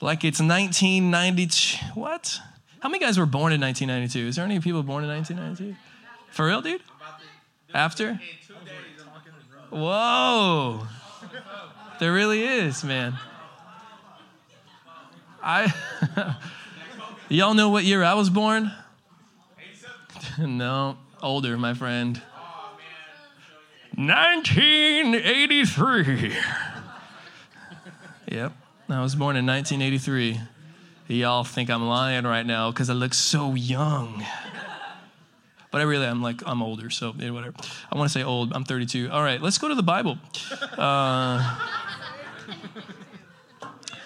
like it's 1992. What? How many guys were born in 1992? Is there any people born in 1992? For real, dude? After? Whoa. There really is, man. I Y'all know what year I was born? no, older, my friend. 1983. yep, I was born in 1983. Y'all think I'm lying right now because I look so young. But I really I'm like, I'm older, so whatever. I want to say old. I'm 32. All right, let's go to the Bible. Uh,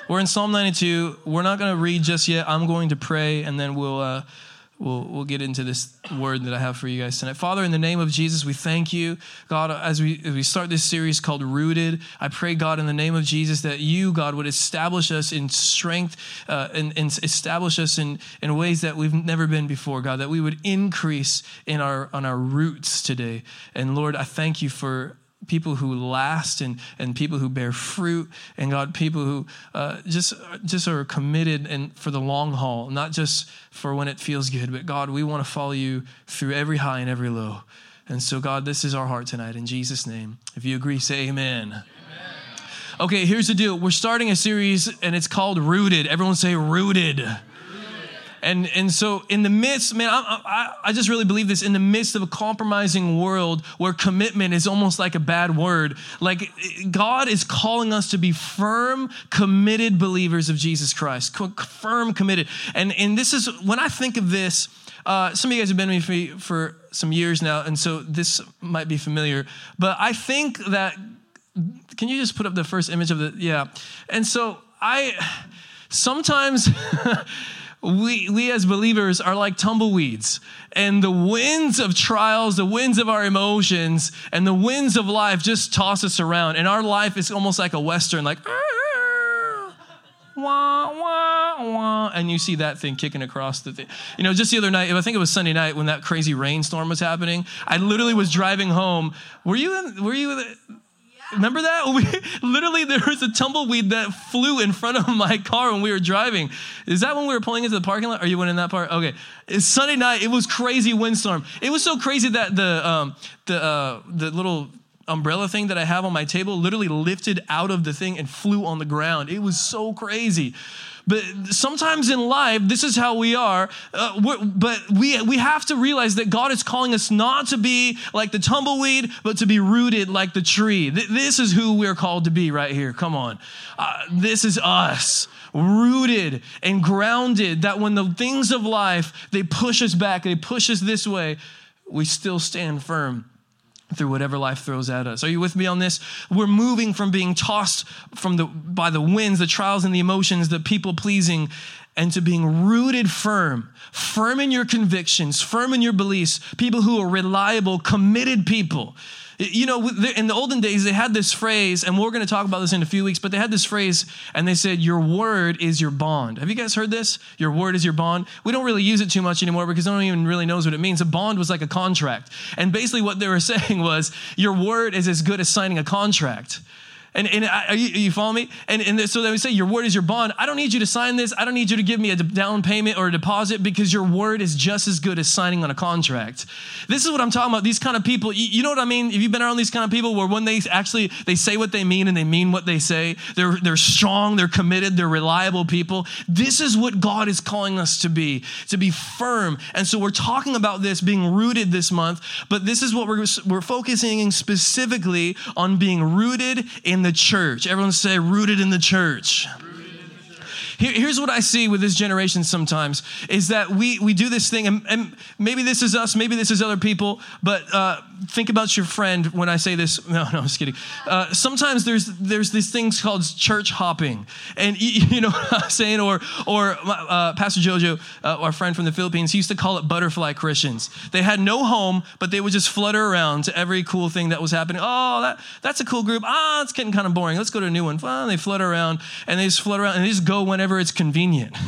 we're in Psalm 92. We're not going to read just yet. I'm going to pray, and then we'll. Uh, we'll, we'll get into this word that I have for you guys tonight. Father, in the name of Jesus, we thank you, God, as we, as we start this series called Rooted. I pray, God, in the name of Jesus, that you, God, would establish us in strength uh, and, and establish us in, in ways that we've never been before, God, that we would increase in our, on our roots today. And Lord, I thank you for people who last and, and people who bear fruit and god people who uh, just just are committed and for the long haul not just for when it feels good but god we want to follow you through every high and every low. And so god this is our heart tonight in jesus name. If you agree say amen, amen. okay here's the deal. We're starting a series and it's called rooted. Everyone say rooted and, and so, in the midst, man, I, I, I, just really believe this in the midst of a compromising world where commitment is almost like a bad word, like God is calling us to be firm, committed believers of Jesus Christ, firm, committed. And, and this is, when I think of this, uh, some of you guys have been with me for, for some years now, and so this might be familiar, but I think that, can you just put up the first image of the, yeah. And so, I, sometimes, we, we as believers are like tumbleweeds. And the winds of trials, the winds of our emotions, and the winds of life just toss us around. And our life is almost like a Western, like, wah, wah, wah. And you see that thing kicking across the thing. You know, just the other night, I think it was Sunday night when that crazy rainstorm was happening. I literally was driving home. Were you in, were you Remember that? We, literally, there was a tumbleweed that flew in front of my car when we were driving. Is that when we were pulling into the parking lot? Are you went in that part? Okay. It's Sunday night. It was crazy windstorm. It was so crazy that the um, the uh, the little umbrella thing that I have on my table literally lifted out of the thing and flew on the ground. It was so crazy. But sometimes in life, this is how we are. Uh, but we, we have to realize that God is calling us not to be like the tumbleweed, but to be rooted like the tree. Th- this is who we're called to be right here. Come on. Uh, this is us rooted and grounded that when the things of life they push us back they push us this way we still stand firm through whatever life throws at us. Are you with me on this? We're moving from being tossed from the by the winds, the trials and the emotions, the people pleasing and to being rooted firm, firm in your convictions, firm in your beliefs, people who are reliable, committed people you know, in the olden days, they had this phrase, and we're going to talk about this in a few weeks, but they had this phrase, and they said, Your word is your bond. Have you guys heard this? Your word is your bond. We don't really use it too much anymore because no one even really knows what it means. A bond was like a contract. And basically, what they were saying was, Your word is as good as signing a contract. And, and I, you, you, follow me? And, and so they would say, Your word is your bond. I don't need you to sign this. I don't need you to give me a down payment or a deposit because your word is just as good as signing on a contract. This is what I'm talking about. These kind of people, you, you know what I mean? If you've been around these kind of people where when they actually they say what they mean and they mean what they say, they're, they're strong, they're committed, they're reliable people. This is what God is calling us to be, to be firm. And so we're talking about this being rooted this month, but this is what we're, we're focusing specifically on being rooted in the church. Everyone say, rooted in the church. Here, here's what I see with this generation sometimes is that we, we do this thing, and, and maybe this is us, maybe this is other people, but uh, think about your friend when I say this. No, no, I'm just kidding. Uh, sometimes there's there's these things called church hopping, and you, know what I'm saying, or or uh, Pastor Jojo, uh, our friend from the Philippines, he used to call it butterfly Christians. They had no home, but they would just flutter around to every cool thing that was happening. Oh, that that's a cool group. Ah, it's getting kind of boring. Let's go to a new one. Well, they flutter around and they just flutter around and they just go whenever it's convenient.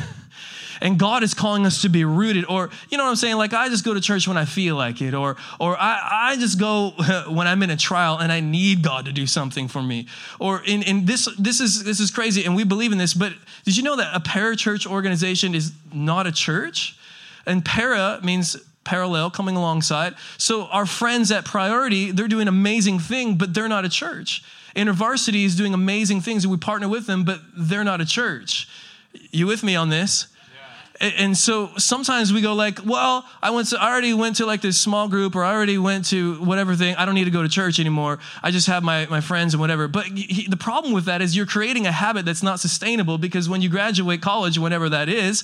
And God is calling us to be rooted. Or, you know what I'm saying? Like, I just go to church when I feel like it. Or, or I, I just go when I'm in a trial and I need God to do something for me. Or, in, in this, this is, this is crazy. And we believe in this. But did you know that a parachurch organization is not a church? And para means parallel coming alongside so our friends at priority they're doing amazing thing but they're not a church InterVarsity is doing amazing things and we partner with them but they're not a church you with me on this and so sometimes we go like well i went to i already went to like this small group or i already went to whatever thing i don't need to go to church anymore i just have my, my friends and whatever but he, the problem with that is you're creating a habit that's not sustainable because when you graduate college whenever that is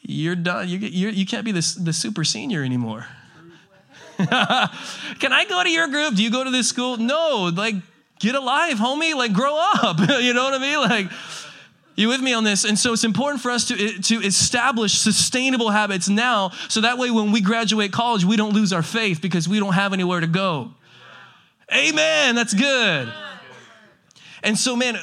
you're done. You, you're, you can't be the, the super senior anymore. Can I go to your group? Do you go to this school? No, like, get a life, homie. Like, grow up. you know what I mean? Like, you with me on this? And so it's important for us to, to establish sustainable habits now so that way when we graduate college, we don't lose our faith because we don't have anywhere to go. Amen. That's good. And so, man, uh,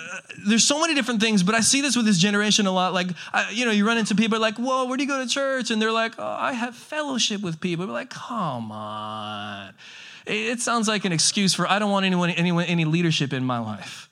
there's so many different things, but I see this with this generation a lot. Like, I, you know, you run into people like, "Whoa, where do you go to church?" And they're like, "Oh, I have fellowship with people." We're like, "Come on." It sounds like an excuse for I don't want anyone, anyone, any leadership in my life.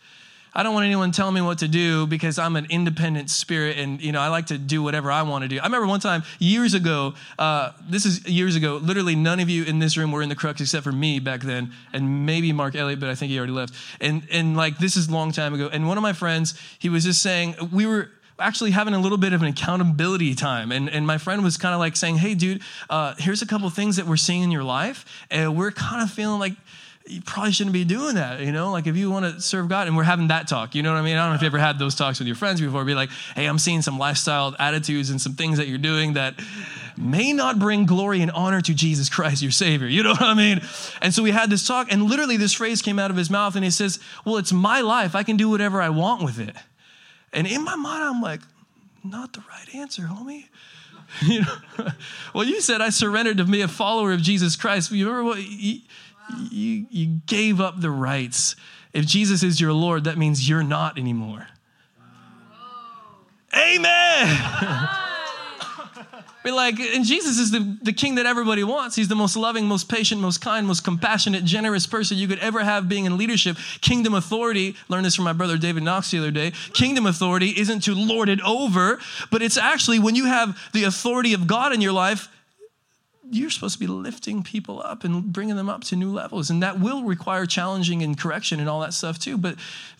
I don't want anyone telling me what to do because I'm an independent spirit and, you know, I like to do whatever I want to do. I remember one time years ago, uh, this is years ago, literally none of you in this room were in the crux except for me back then and maybe Mark Elliott, but I think he already left. And, and like, this is a long time ago. And one of my friends, he was just saying, we were, actually having a little bit of an accountability time. And, and my friend was kind of like saying, Hey, dude, uh, here's a couple things that we're seeing in your life. And we're kind of feeling like you probably shouldn't be doing that, you know? Like if you want to serve God, and we're having that talk, you know what I mean? I don't know if you ever had those talks with your friends before, be like, hey, I'm seeing some lifestyle attitudes and some things that you're doing that may not bring glory and honor to Jesus Christ, your Savior. You know what I mean? And so we had this talk, and literally this phrase came out of his mouth, and he says, Well, it's my life. I can do whatever I want with it. And in my mind, I'm like, Not the right answer, homie. You know, well, you said I surrendered to be a follower of Jesus Christ. You remember what? You, you gave up the rights. If Jesus is your Lord, that means you're not anymore. Amen. Be like, and Jesus is the, the king that everybody wants. He's the most loving, most patient, most kind, most compassionate, generous person you could ever have being in leadership. Kingdom authority, learned this from my brother David Knox the other day. Kingdom authority isn't to lord it over, but it's actually when you have the authority of God in your life, you're supposed to be lifting people up and bringing them up to new levels. And that will require challenging and correction and all that stuff too. But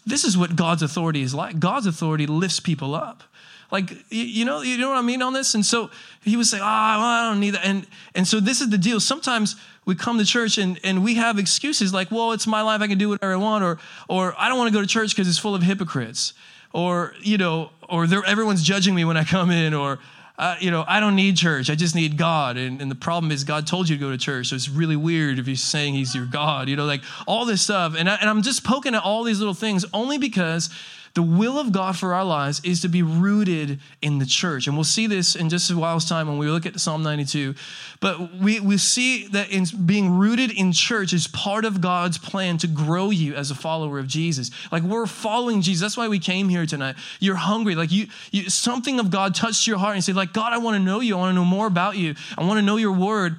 this is what God's authority is like. God's authority lifts people up. Like, you know, you know what I mean on this? And so he would say, oh, well, I don't need that. And, and so this is the deal. Sometimes we come to church and, and we have excuses like, well, it's my life. I can do whatever I want. Or, or I don't want to go to church because it's full of hypocrites. Or, you know, or everyone's judging me when I come in. Or, uh, you know, I don't need church. I just need God. And, and the problem is, God told you to go to church. So it's really weird if he's saying he's your God, you know, like all this stuff. And, I, and I'm just poking at all these little things only because the will of God for our lives is to be rooted in the church. And we'll see this in just a while's time when we look at Psalm 92. But we, we see that in being rooted in church is part of God's plan to grow you as a follower of Jesus. Like we're following Jesus. That's why we came here tonight. You're hungry. Like you, you something of God touched your heart and say, like, God, I want to know you. I want to know more about you. I want to know your word.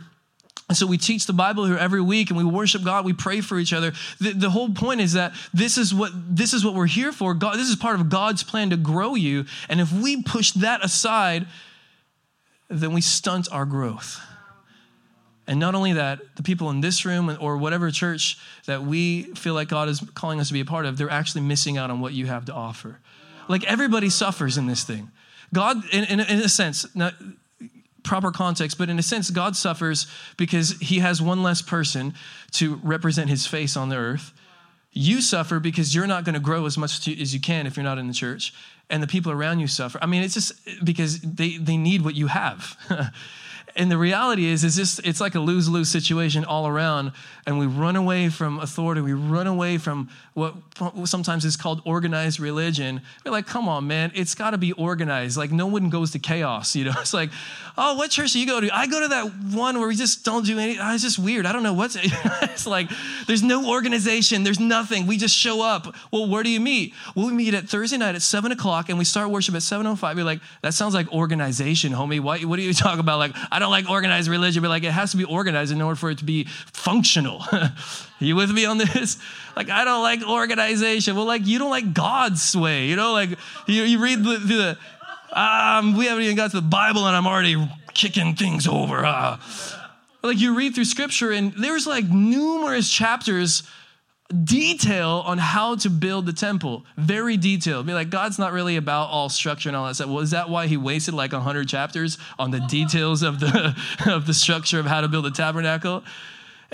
And so we teach the Bible here every week and we worship God, we pray for each other. The, the, whole point is that this is what this is what we're here for. God, this is part of God's plan to grow you. And if we push that aside, then we stunt our growth. And not only that, the people in this room or whatever church that we feel like God is calling us to be a part of, they're actually missing out on what you have to offer. Like everybody suffers in this thing. God, in, in, in a sense, now, proper context, but in a sense, God suffers because he has one less person to represent his face on the earth. You suffer because you're not going to grow as much as you can if you're not in the church. And the people around you suffer. I mean, it's just because they, they need what you have. and the reality is, is just it's like a lose lose situation all around. And we run away from authority. We run away from what sometimes is called organized religion. We're like, come on, man, it's got to be organized. Like no one goes to chaos, you know. It's like, oh, what church do you go to? I go to that one where we just don't do anything. Oh, ah, it's just weird. I don't know what's. it's like there's no organization. There's nothing. We just show up. Well, where do you meet? Well, we meet at Thursday night at seven o'clock, and we start worship at 7.05. You're like, that sounds like organization, homie. What, what are you talking about? Like, I don't like organized religion, but like it has to be organized in order for it to be functional. you with me on this? Like, I don't like organization. Well, like, you don't like God's way. You know, like, you, you read the, the um, we haven't even got to the Bible and I'm already kicking things over. Uh. Like, you read through scripture and there's like numerous chapters detail on how to build the temple. Very detailed. Be like, God's not really about all structure and all that stuff. Well, is that why he wasted like 100 chapters on the details of the, of the structure of how to build a tabernacle?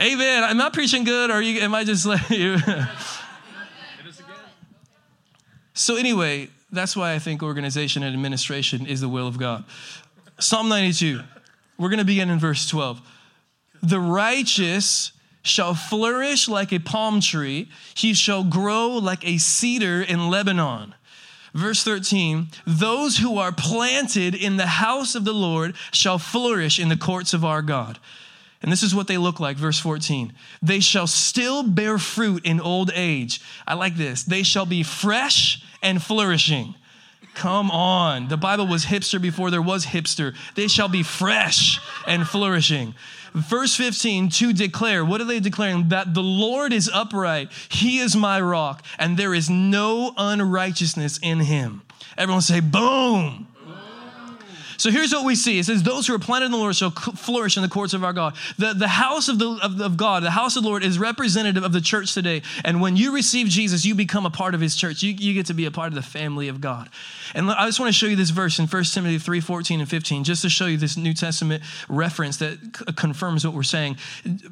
Amen. I'm not preaching good, or you, am I just like you? so, anyway, that's why I think organization and administration is the will of God. Psalm 92, we're going to begin in verse 12. The righteous shall flourish like a palm tree, he shall grow like a cedar in Lebanon. Verse 13, those who are planted in the house of the Lord shall flourish in the courts of our God. And this is what they look like, verse 14. They shall still bear fruit in old age. I like this. They shall be fresh and flourishing. Come on. The Bible was hipster before there was hipster. They shall be fresh and flourishing. Verse 15 to declare, what are they declaring? That the Lord is upright, He is my rock, and there is no unrighteousness in Him. Everyone say, boom. So here's what we see. It says, Those who are planted in the Lord shall flourish in the courts of our God. The, the house of, the, of, of God, the house of the Lord, is representative of the church today. And when you receive Jesus, you become a part of his church. You, you get to be a part of the family of God. And I just want to show you this verse in 1 Timothy 3 14 and 15, just to show you this New Testament reference that c- confirms what we're saying.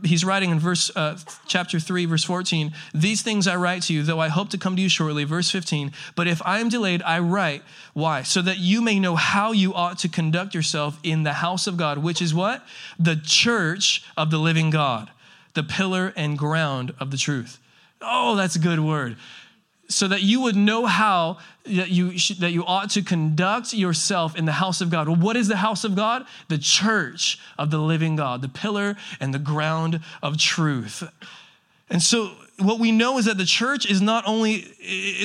He's writing in verse uh, chapter 3, verse 14, These things I write to you, though I hope to come to you shortly. Verse 15, But if I am delayed, I write. Why? So that you may know how you ought to conduct yourself in the house of God, which is what? The church of the living God, the pillar and ground of the truth. Oh, that's a good word. So that you would know how that you, that you ought to conduct yourself in the house of God. Well, what is the house of God? The church of the living God, the pillar and the ground of truth. And so what we know is that the church is not only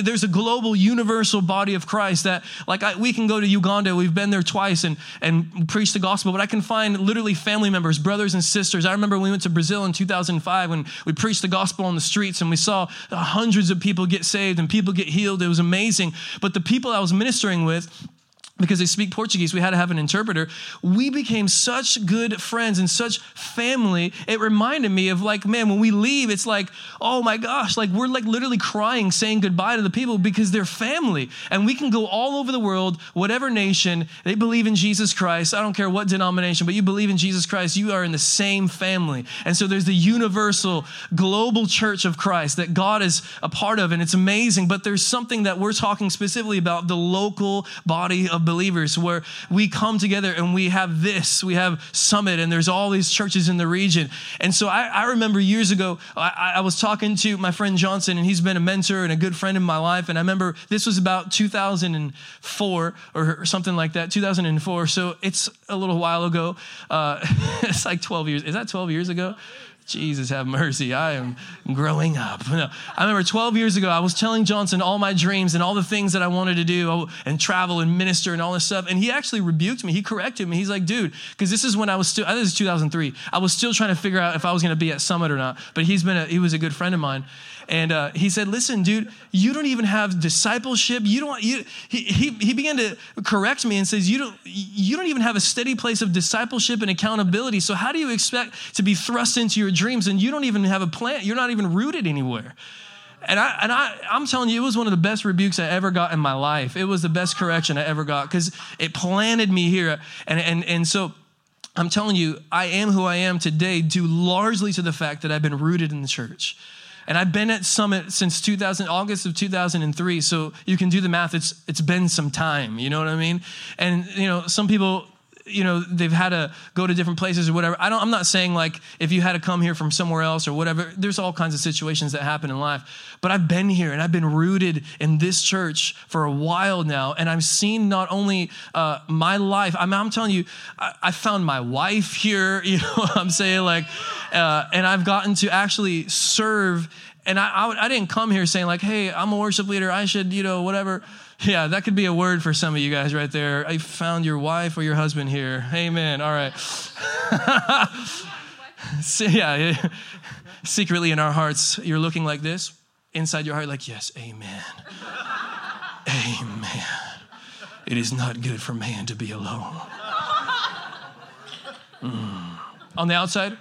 there's a global universal body of christ that like I, we can go to uganda we've been there twice and and preach the gospel but i can find literally family members brothers and sisters. I remember we went to brazil in 2005 when we preached the gospel on the streets and we saw uh, hundreds of people get saved and people get healed. It was amazing. But the people i was ministering with because they speak Portuguese, we had to have an interpreter. We became such good friends and such family. It reminded me of like, man, when we leave, it's like, oh my gosh, like we're like literally crying, saying goodbye to the people because they're family. And we can go all over the world, whatever nation, they believe in Jesus Christ. I don't care what denomination, but you believe in Jesus Christ, you are in the same family. And so there's the universal global church of Christ that God is a part of, and it's amazing. But there's something that we're talking specifically about the local body of believers where we come together and we have this, we have Summit, and there's all these churches in the region. And so I, I remember years ago, I, I, was talking to my friend Johnson, and he's been a mentor and a good friend in my life. And I remember this was about 2004 or something like that, 2004. So it's a little while ago. Uh, it's like 12 years. Is that 12 years ago? Jesus have mercy. I am growing up. No, I remember 12 years ago, I was telling Johnson all my dreams and all the things that I wanted to do oh, and travel and minister and all this stuff. And he actually rebuked me. He corrected me. He's like, dude, because this is when I was still, this is 2003. I was still trying to figure out if I was going to be at Summit or not. But he's been a, he was a good friend of mine. And uh, he said, listen, dude, you don't even have discipleship. You don't, you, he, he, he began to correct me and says, you don't, you don't even have a steady place of discipleship and accountability. So how do you expect to be thrust into your dreams and you don't even have a plan? You're not even rooted anywhere. And I and I I'm telling you, it was one of the best rebukes I ever got in my life. It was the best correction I ever got because it planted me here. And and and so I'm telling you, I am who I am today due largely to the fact that I've been rooted in the church. And I've been at Summit since 2000, August of 2003. So you can do the math. It's, it's been some time. You know what I mean? And, you know, some people, you know they've had to go to different places or whatever. I don't i'm not saying like if you had to come here from somewhere else or whatever there's all kinds of situations that happen in life. But i've been here and i've been rooted in this church for a while now and i've seen not only uh, my life I I'm telling you I, I, found my wife here you know what i'm saying? Like uh, and i've gotten to actually serve and I, I, I didn't come here saying like hey i'm a worship leader. I should you know whatever yeah, that could be a word for some of you guys right there. I found your wife or your husband here. Amen. All right. yeah, secretly in our hearts, you're looking like this. Inside your heart, like, yes, amen. amen. It is not good for man to be alone. Mm. On the outside,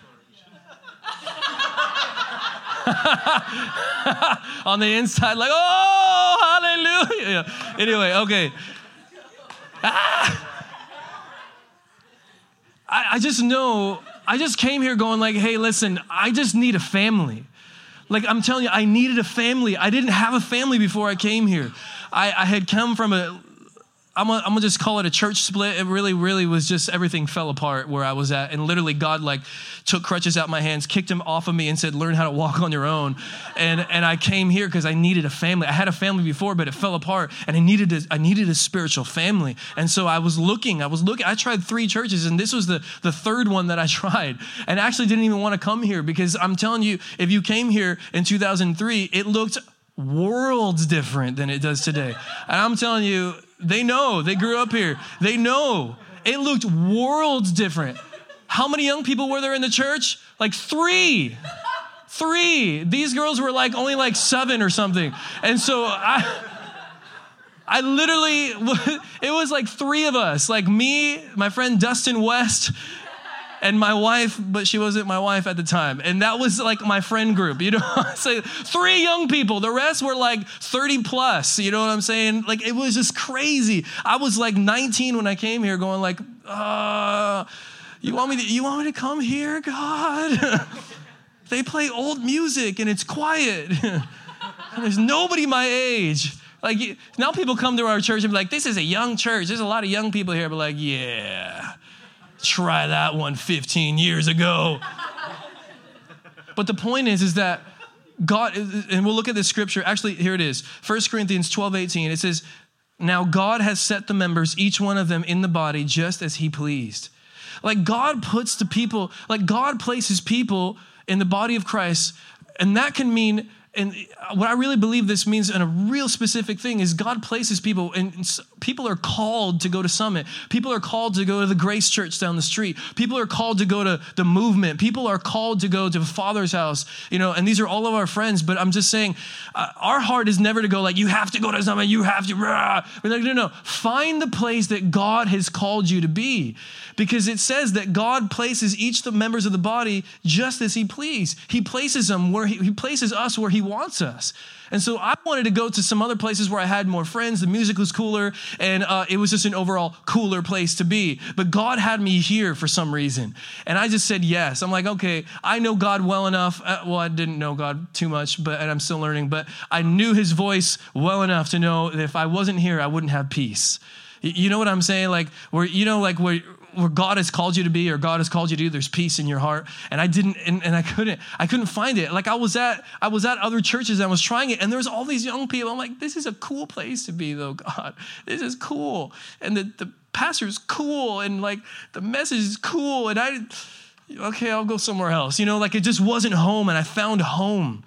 on the inside, like, oh, hallelujah. Anyway, okay. Ah. I, I just know, I just came here going, like, hey, listen, I just need a family. Like, I'm telling you, I needed a family. I didn't have a family before I came here. I, I had come from a I'm gonna, I'm just call it a church split. It really, really was just everything fell apart where I was at. And literally, God like took crutches out my hands, kicked them off of me, and said, Learn how to walk on your own. And, and I came here because I needed a family. I had a family before, but it fell apart. And I needed, a, I needed a spiritual family. And so I was looking, I was looking. I tried three churches, and this was the, the third one that I tried. And I actually didn't even want to come here because I'm telling you, if you came here in 2003, it looked worlds different than it does today. And I'm telling you, they know. They grew up here. They know. It looked worlds different. How many young people were there in the church? Like three. Three. These girls were like only like seven or something. And so I. I literally, it was like three of us, like me, my friend Dustin West, and my wife, but she wasn't my wife at the time. And that was like my friend group, you know so Three young people. The rest were like 30 plus, you know what I'm saying? Like it was just crazy. I was like 19 when I came here going like, uh, you want me to, you want me to come here, God? they play old music and it's quiet. there's nobody my age. Like now people come to our church and be like, this is a young church. There's a lot of young people here, but like, yeah Try that one 15 years ago. but the point is, is that God, and we'll look at this scripture. Actually, here it is 1 Corinthians 12 18. It says, Now God has set the members, each one of them, in the body just as he pleased. Like God puts the people, like God places people in the body of Christ, and that can mean and what I really believe this means and a real specific thing is God places people, and people are called to go to Summit. People are called to go to the Grace Church down the street. People are called to go to the movement. People are called to go to Father's house, you know, and these are all of our friends. But I'm just saying, uh, our heart is never to go like, you have to go to Summit, you have to. Rah. We're like, no, no, find the place that God has called you to be. Because it says that God places each of the members of the body just as He please. He places them where He, he places us where He wants us. And so I wanted to go to some other places where I had more friends. The music was cooler, and uh, it was just an overall cooler place to be. But God had me here for some reason. And I just said yes. I'm like, okay, I know God well enough. Uh, well, I didn't know God too much, but and I'm still learning, but I knew his voice well enough to know that if I wasn't here, I wouldn't have peace. You know what I'm saying? Like where you know, like where where God has called you to be or God has called you to do, there's peace in your heart. And I didn't, and, and I couldn't, I couldn't find it. Like I was at, I was at other churches and I was trying it, and there was all these young people. I'm like, this is a cool place to be, though, God. This is cool. And the, the pastor's cool, and like the message is cool. And I, okay, I'll go somewhere else. You know, like it just wasn't home, and I found home.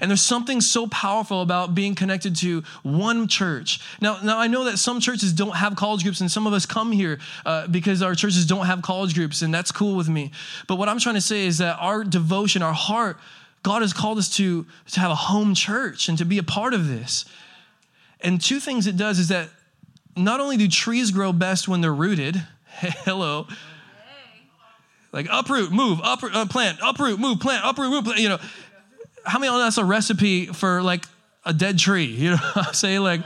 And there's something so powerful about being connected to one church. Now, now I know that some churches don't have college groups, and some of us come here uh, because our churches don't have college groups, and that's cool with me. But what I'm trying to say is that our devotion, our heart, God has called us to, to have a home church and to be a part of this. And two things it does is that not only do trees grow best when they're rooted, hello, like uproot, move, uproot, uh, plant, uproot, move, plant, uproot, move, plant, you know, how many of that's a recipe for like a dead tree? You know what I'm saying? Like,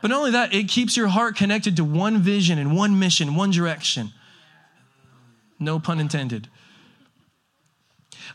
but not only that, it keeps your heart connected to one vision and one mission, one direction. No pun intended.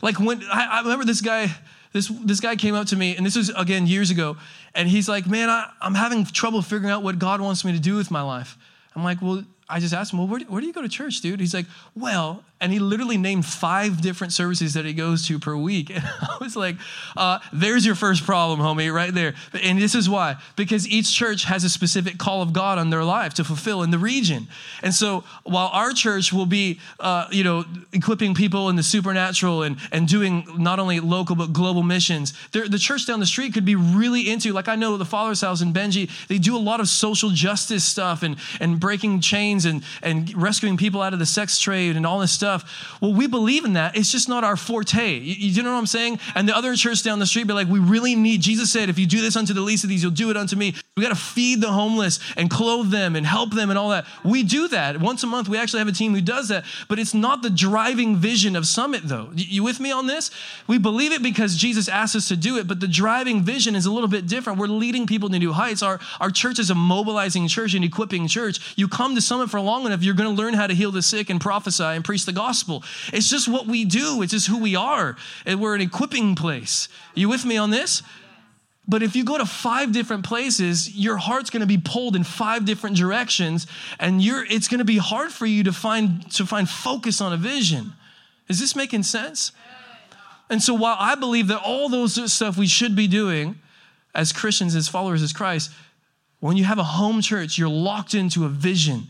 Like when I, I remember this guy, this this guy came up to me, and this was again years ago, and he's like, "Man, I, I'm having trouble figuring out what God wants me to do with my life." I'm like, well, I just asked him, well, where, where do you go to church, dude? He's like, well, and he literally named five different services that he goes to per week. And I was like, uh, there's your first problem, homie, right there. And this is why because each church has a specific call of God on their life to fulfill in the region. And so while our church will be, uh, you know, equipping people in the supernatural and, and doing not only local but global missions, the church down the street could be really into, like I know the Father's House in Benji, they do a lot of social justice stuff and, and breaking chains and, and rescuing people out of the sex trade and all this stuff. Well, we believe in that. It's just not our forte. You, you know what I'm saying? And the other church down the street be like, we really need, Jesus said, if you do this unto the least of these, you'll do it unto me. We got to feed the homeless and clothe them and help them and all that. We do that. Once a month, we actually have a team who does that. But it's not the driving vision of Summit, though. You with me on this? We believe it because Jesus asked us to do it, but the driving vision is a little bit different. We're leading people to new heights. Our, our church is a mobilizing church and equipping church. You come to Summit for long enough, you're going to learn how to heal the sick and prophesy and preach the gospel. It's just what we do, it's just who we are. And we're an equipping place. You with me on this? But if you go to five different places, your heart's going to be pulled in five different directions, and you're, it's going to be hard for you to find, to find focus on a vision. Is this making sense? And so, while I believe that all those stuff we should be doing as Christians, as followers of Christ, when you have a home church, you're locked into a vision.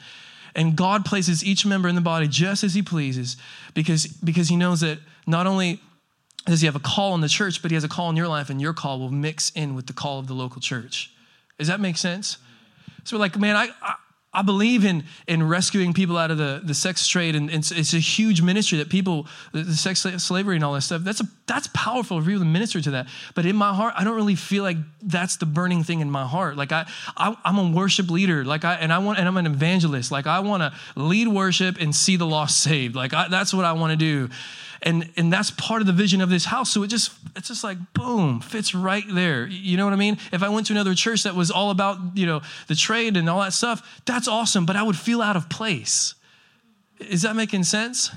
And God places each member in the body just as He pleases because, because He knows that not only does He have a call in the church, but He has a call in your life, and your call will mix in with the call of the local church. Does that make sense? So like, man, I, I I believe in, in rescuing people out of the, the sex trade, and, it's, it's, a huge ministry that people, the, the sex slavery and all that stuff, that's, a, that's powerful for people to minister to that. But in my heart, I don't really feel like that's the burning thing in my heart. Like I, I am a worship leader, like I, and I want, and I'm an evangelist. Like I want to lead worship and see the lost saved. Like I, that's what I want to do and and that's part of the vision of this house. So it just it's just like boom fits right there. You know what i mean? If i went to another church that was all about you know the trade and all that stuff that's awesome but i would feel out of place. Is that making sense?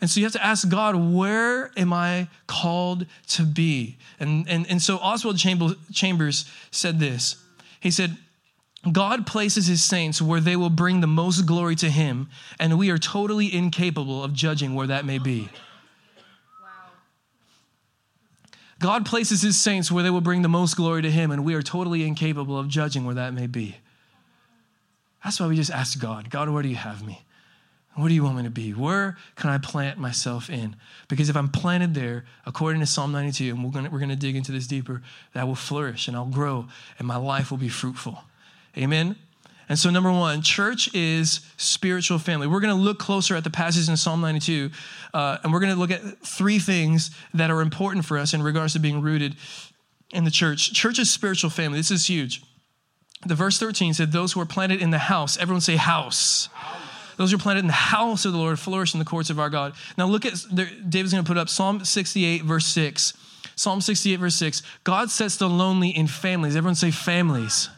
And so you have to ask God, where am I called to be? And, and, and so Oswald Chambers said this. He said, God places his saints where they will bring the most glory to him, and we are totally incapable of judging where that may be. God places his saints where they will bring the most glory to him, and we are totally incapable of judging where that may be. That's why we just ask God, God, where do you have me? What do you want me to be? Where can I plant myself in? Because if I'm planted there, according to Psalm 92, and we're going we're to dig into this deeper, that will flourish and I'll grow and my life will be fruitful. Amen? And so, number one, church is spiritual family. We're going to look closer at the passage in Psalm 92, uh, and we're going to look at three things that are important for us in regards to being rooted in the church. Church is spiritual family. This is huge. The verse 13 said, Those who are planted in the house, everyone say house. house. Those who are planted in the house of the Lord flourish in the courts of our God. Now, look at, David's going to put up Psalm 68, verse 6. Psalm 68, verse 6. God sets the lonely in families. Everyone say families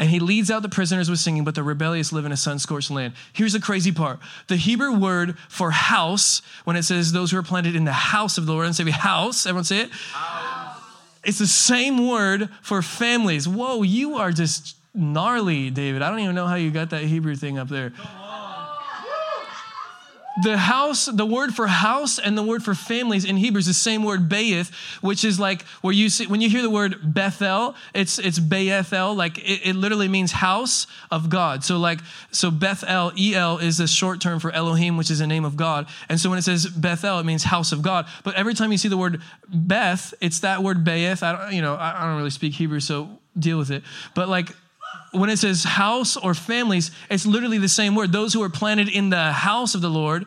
and he leads out the prisoners with singing, but the rebellious live in a sun scorched land. Here's the crazy part the Hebrew word for house, when it says those who are planted in the house of the Lord, and say house, everyone say it? House. It's the same word for families. Whoa, you are just gnarly, David. I don't even know how you got that Hebrew thing up there the house, the word for house and the word for families in Hebrew is the same word Bayith, which is like where you see, when you hear the word Bethel, it's, it's Bayethel, like it, it literally means house of God. So like, so Bethel, El is a short term for Elohim, which is the name of God. And so when it says Bethel, it means house of God. But every time you see the word Beth, it's that word Bayith. I don't, you know, I don't really speak Hebrew, so deal with it. But like, when it says house or families, it's literally the same word. Those who are planted in the house of the Lord,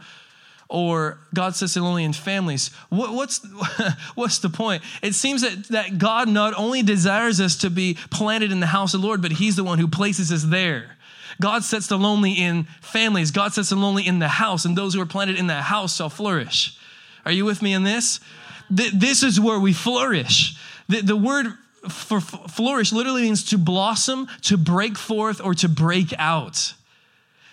or God says it only in families. What, what's, what's the point? It seems that, that God not only desires us to be planted in the house of the Lord, but He's the one who places us there. God sets the lonely in families. God sets the lonely in the house, and those who are planted in the house shall flourish. Are you with me in this? This is where we flourish. The, the word for flourish literally means to blossom, to break forth, or to break out.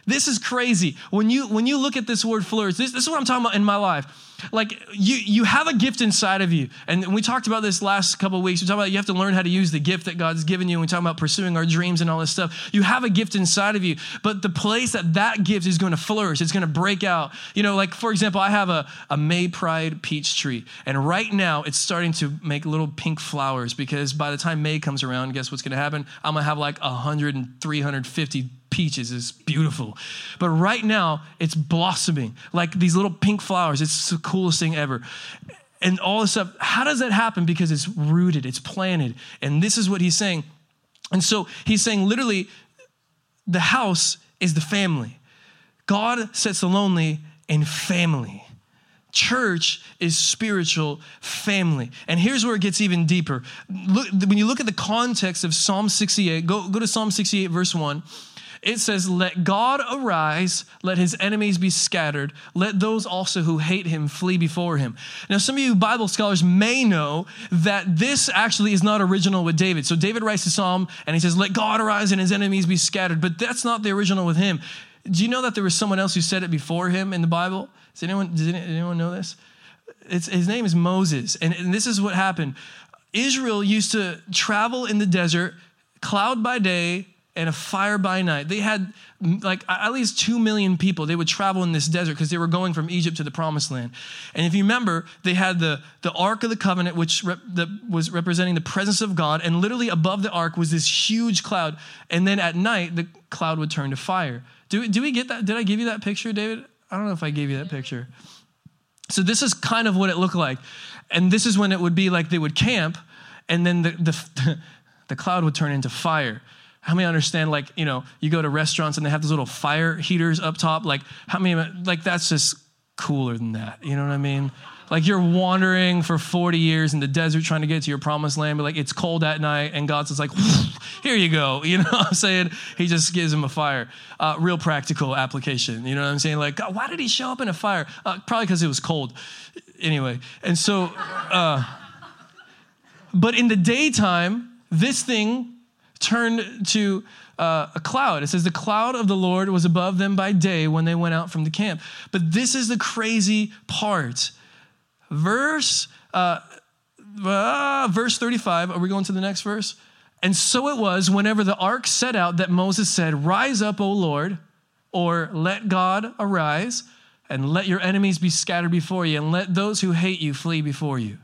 This is crazy. When you when you look at this word flourish, this, this is what I'm talking about in my life. Like you you have a gift inside of you. And we talked about this last couple of weeks. We talked about you have to learn how to use the gift that god's given you. And we talk about pursuing our dreams and all this stuff. You have a gift inside of you. But the place that that gift is going to flourish it's going to break out. You know like for example i have a, a may pride peach tree. And right now it's starting to make little pink flowers because by the time may comes around guess what's going to happen? I'm going to have like 100 and 350 peaches is beautiful. But right now, it's blossoming like these little pink flowers. It's the coolest thing ever. And all this stuff, how does that happen? Because it's rooted, it's planted. And this is what he's saying. And so he's saying literally, the house is the family. God sets the lonely in family. Church is spiritual family. And here's where it gets even deeper. Look, when you look at the context of Psalm 68, go, go to Psalm 68, verse 1 it says, Let God arise, let his enemies be scattered, let those also who hate him flee before him. Now, some of you Bible scholars may know that this actually is not original with David. So, David writes the psalm and he says, Let God arise and his enemies be scattered. But that's not the original with him. Do you know that there was someone else who said it before him in the Bible? Does anyone, does anyone know this? It's, his name is Moses. And, and this is what happened Israel used to travel in the desert, cloud by day, and a fire by night. They had like at least 2 million people. They would travel in this desert because they were going from Egypt to the promised land. And if you remember, they had the, the Ark of the Covenant, which rep, the, was representing the presence of God. And literally above the Ark was this huge cloud. And then at night, the cloud would turn to fire. Do, do we get that? Did I give you that picture, David? I don't know if I gave you that picture. So this is kind of what it looked like. And this is when it would be like they would camp, and then the, the, the cloud would turn into fire. How many understand, like, you know, you go to restaurants and they have those little fire heaters up top? Like, how many, like, that's just cooler than that. You know what I mean? Like, you're wandering for 40 years in the desert trying to get to your promised land, but like, it's cold at night, and God's just like, here you go. You know what I'm saying? He just gives him a fire. Uh, real practical application. You know what I'm saying? Like, God, why did he show up in a fire? Uh, probably because it was cold. Anyway, and so, uh, but in the daytime, this thing turned to uh, a cloud. It says, The cloud of the Lord was above them by day when they went out from the camp. But this is the crazy part. Verse, uh, uh, verse 35, are we going to the next verse? And so it was whenever the ark set out that Moses said, Rise up, O Lord, or let God arise, and let your enemies be scattered before you, and let those who hate you flee before you.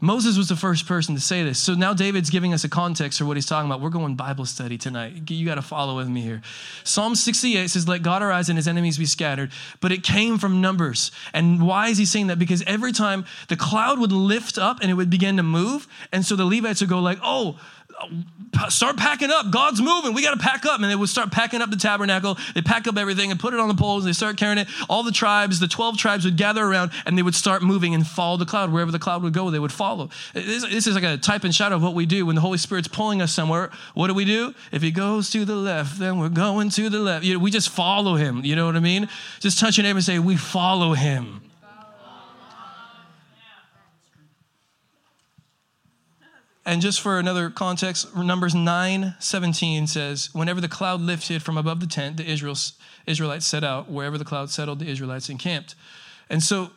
Moses was the first person to say this. So now David's giving us a context for what he's talking about. We're going Bible study tonight. You got to follow with me here. Psalm 68 says, Let God arise and his enemies be scattered. But it came from Numbers. And why is he saying that? Because every time the cloud would lift up and it would begin to move. And so the Levites would go, like, oh, start packing up. God's moving. We got to pack up. And they would start packing up the tabernacle. They pack up everything and put it on the poles. And they start carrying it. All the tribes, the 12 tribes would gather around and they would start moving and follow the cloud. Wherever the cloud would go, they would follow. This, is like a type and shadow of what we do when the Holy Spirit's pulling us somewhere. What do we do? If he goes to the left, then we're going to the left. You know, we just follow him. You know what I mean? Just touch your neighbor and say, We follow him. And just for another context, Numbers 9 17 says, Whenever the cloud lifted from above the tent, the Israelites set out. Wherever the cloud settled, the Israelites encamped. And so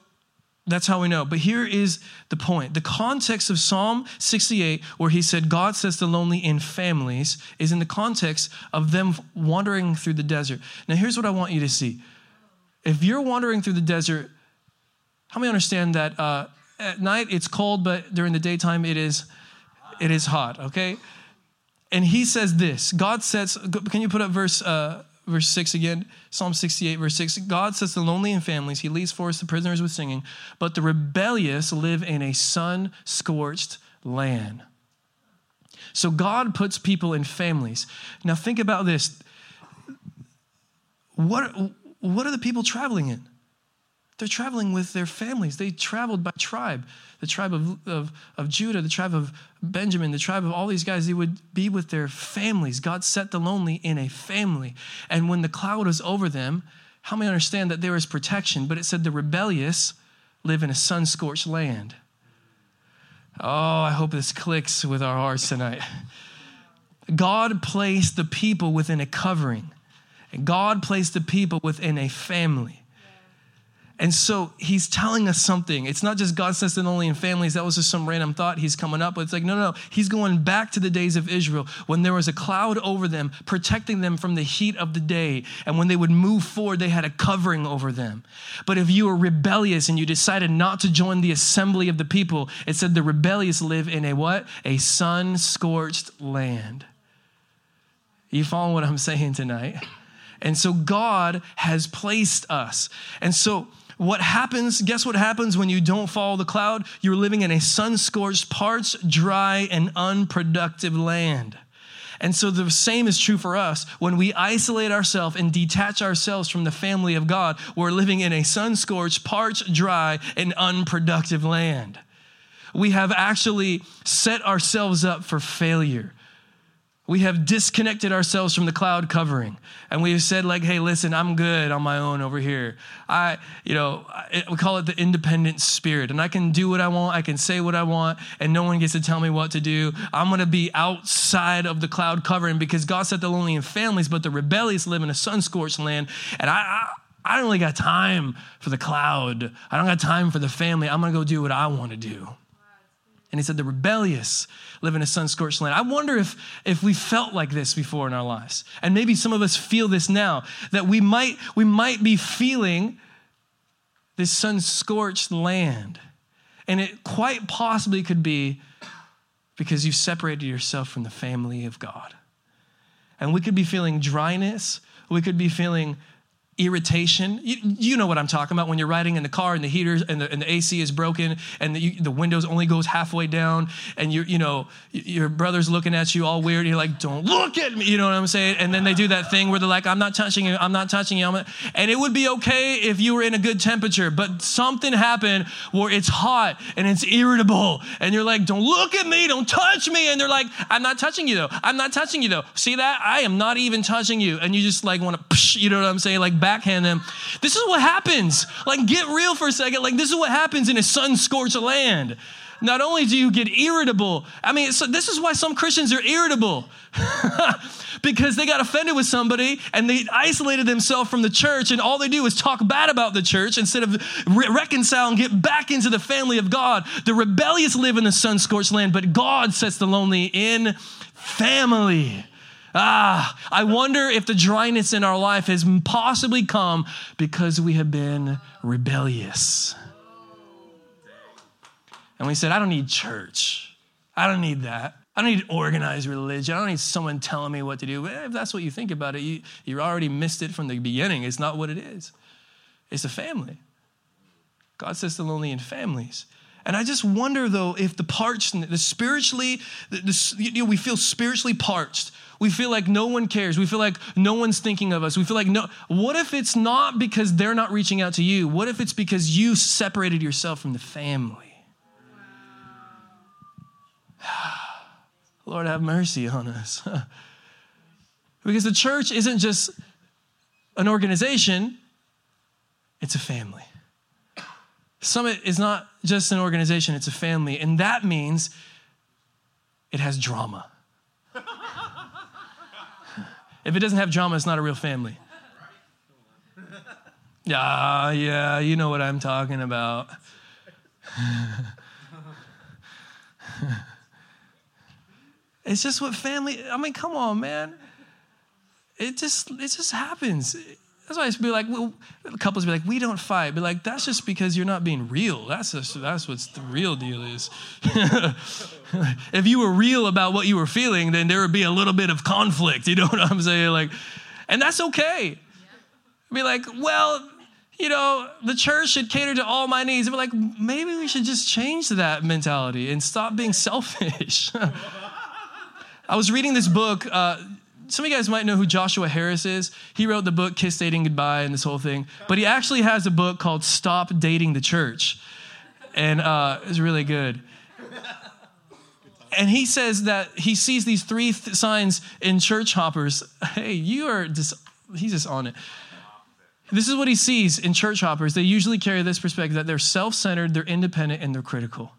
that's how we know. But here is the point. The context of Psalm 68, where he said, God sets the lonely in families, is in the context of them wandering through the desert. Now, here's what I want you to see. If you're wandering through the desert, how many understand that uh, at night it's cold, but during the daytime it is it is hot, okay? And he says this God sets, can you put up verse, uh, verse 6 again? Psalm 68, verse 6. God sets the lonely in families, he leads forth the prisoners with singing, but the rebellious live in a sun scorched land. So God puts people in families. Now think about this. What, what are the people traveling in? They're traveling with their families. They traveled by tribe the tribe of, of, of Judah, the tribe of Benjamin, the tribe of all these guys, they would be with their families. God set the lonely in a family. And when the cloud was over them, how many understand that there is protection? But it said the rebellious live in a sun scorched land. Oh, I hope this clicks with our hearts tonight. God placed the people within a covering, and God placed the people within a family. And so he's telling us something. It's not just God says them only in families. That was just some random thought he's coming up with. It's like, no, no, no. He's going back to the days of Israel when there was a cloud over them, protecting them from the heat of the day. And when they would move forward, they had a covering over them. But if you were rebellious and you decided not to join the assembly of the people, it said the rebellious live in a what? A sun scorched land. You follow what I'm saying tonight? And so God has placed us. And so what happens, guess what happens when you don't follow the cloud? You're living in a sun scorched, parched, dry, and unproductive land. And so the same is true for us. When we isolate ourselves and detach ourselves from the family of God, we're living in a sun scorched, parched, dry, and unproductive land. We have actually set ourselves up for failure we have disconnected ourselves from the cloud covering. And we have said like hey listen i'm good on my own over here. I you know we call it the independent spirit. And i can do what i want. I can say what i want. And no one gets to tell me what to do. I'm going to be outside of the cloud covering because god set the lonely in families but the rebellious live in a sun-scorched land. And i, I I don't really got time for the cloud. I don't got time for the family. I'm going to go do what I want to do. And he said, the rebellious live in a sun scorched land. I wonder if, if we felt like this before in our lives. And maybe some of us feel this now, that we might, we might be feeling this sun scorched land. And it quite possibly could be because you've separated yourself from the family of God. And we could be feeling dryness, we could be feeling irritation. You, you, know what I'm talking about when you're riding in the car and the heater and the, and the AC is broken and the, you, the windows only goes halfway down and you you know your brother's looking at you all weird. You're like, don't look at me. You know what I'm saying? And then they do that thing where they're like, I'm not touching you. I'm not touching you. and it would be okay if you were in a good temperature, but something happened where it's hot and it's irritable and you're like, don't look at me. Don't touch me. And they're like, I'm not touching you though. I'm not touching you though. See that? I am not even touching you. And you just like want to, you know what I'm saying? Like backhand them. This is what happens. Like, get real for a second. Like, this is what happens in a sun scorched land. Not only do you get irritable, I mean, so this is why some Christians are irritable. because they got offended with somebody and they isolated themselves from the church, and all they do is talk bad about the church instead of re- reconcile and get back into the family of God. The rebellious live in the sun scorched land, but God sets the lonely in family. Ah, I wonder if the dryness in our life has possibly come because we have been rebellious. And we said, I don't need church. I don't need that. I don't need organized religion. I don't need someone telling me what to do. If that's what you think about it, you, you already missed it from the beginning. It's not what it is, it's a family. God says the lonely in families. And I just wonder though if the parched, the spiritually, the, the, you know, we feel spiritually parched. We feel like no one cares. We feel like no one's thinking of us. We feel like no. What if it's not because they're not reaching out to you? What if it's because you separated yourself from the family? Lord, have mercy on us. because the church isn't just an organization, it's a family. Summit is not just an organization, it's a family. And that means it has drama. If it doesn't have drama, it's not a real family. Yeah, yeah, you know what I'm talking about. it's just what family, I mean, come on, man. It just it just happens. That's why I be like, well, couples be like, we don't fight. Be like, that's just because you're not being real. That's just, that's what the real deal is. if you were real about what you were feeling, then there would be a little bit of conflict. You know what I'm saying? Like, and that's okay. Be like, well, you know, the church should cater to all my needs. Be like, maybe we should just change that mentality and stop being selfish. I was reading this book. Uh, some of you guys might know who Joshua Harris is. He wrote the book Kiss Dating Goodbye and this whole thing. But he actually has a book called Stop Dating the Church. And uh, it's really good. And he says that he sees these three th- signs in church hoppers. Hey, you are just, he's just on it. This is what he sees in church hoppers. They usually carry this perspective that they're self centered, they're independent, and they're critical.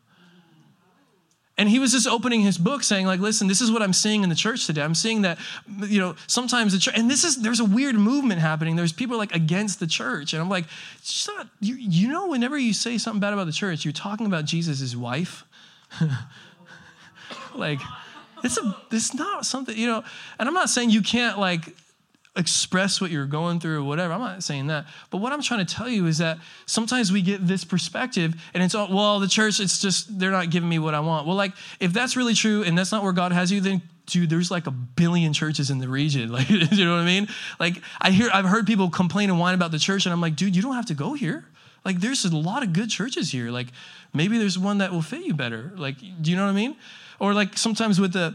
And he was just opening his book saying, like, listen, this is what I'm seeing in the church today. I'm seeing that, you know, sometimes the church, and this is, there's a weird movement happening. There's people like against the church. And I'm like, it's not, you, you know, whenever you say something bad about the church, you're talking about Jesus' wife. like, it's a, it's not something, you know, and I'm not saying you can't like express what you're going through or whatever. I'm not saying that. But what I'm trying to tell you is that sometimes we get this perspective and it's all, well, the church, it's just, they're not giving me what I want. Well, like, if that's really true and that's not where God has you, then dude, there's like a billion churches in the region. Like, you know what I mean? Like, I hear, I've heard people complain and whine about the church and I'm like, dude, you don't have to go here. Like, there's a lot of good churches here. Like, maybe there's one that will fit you better. Like, do you know what I mean? Or like sometimes with the,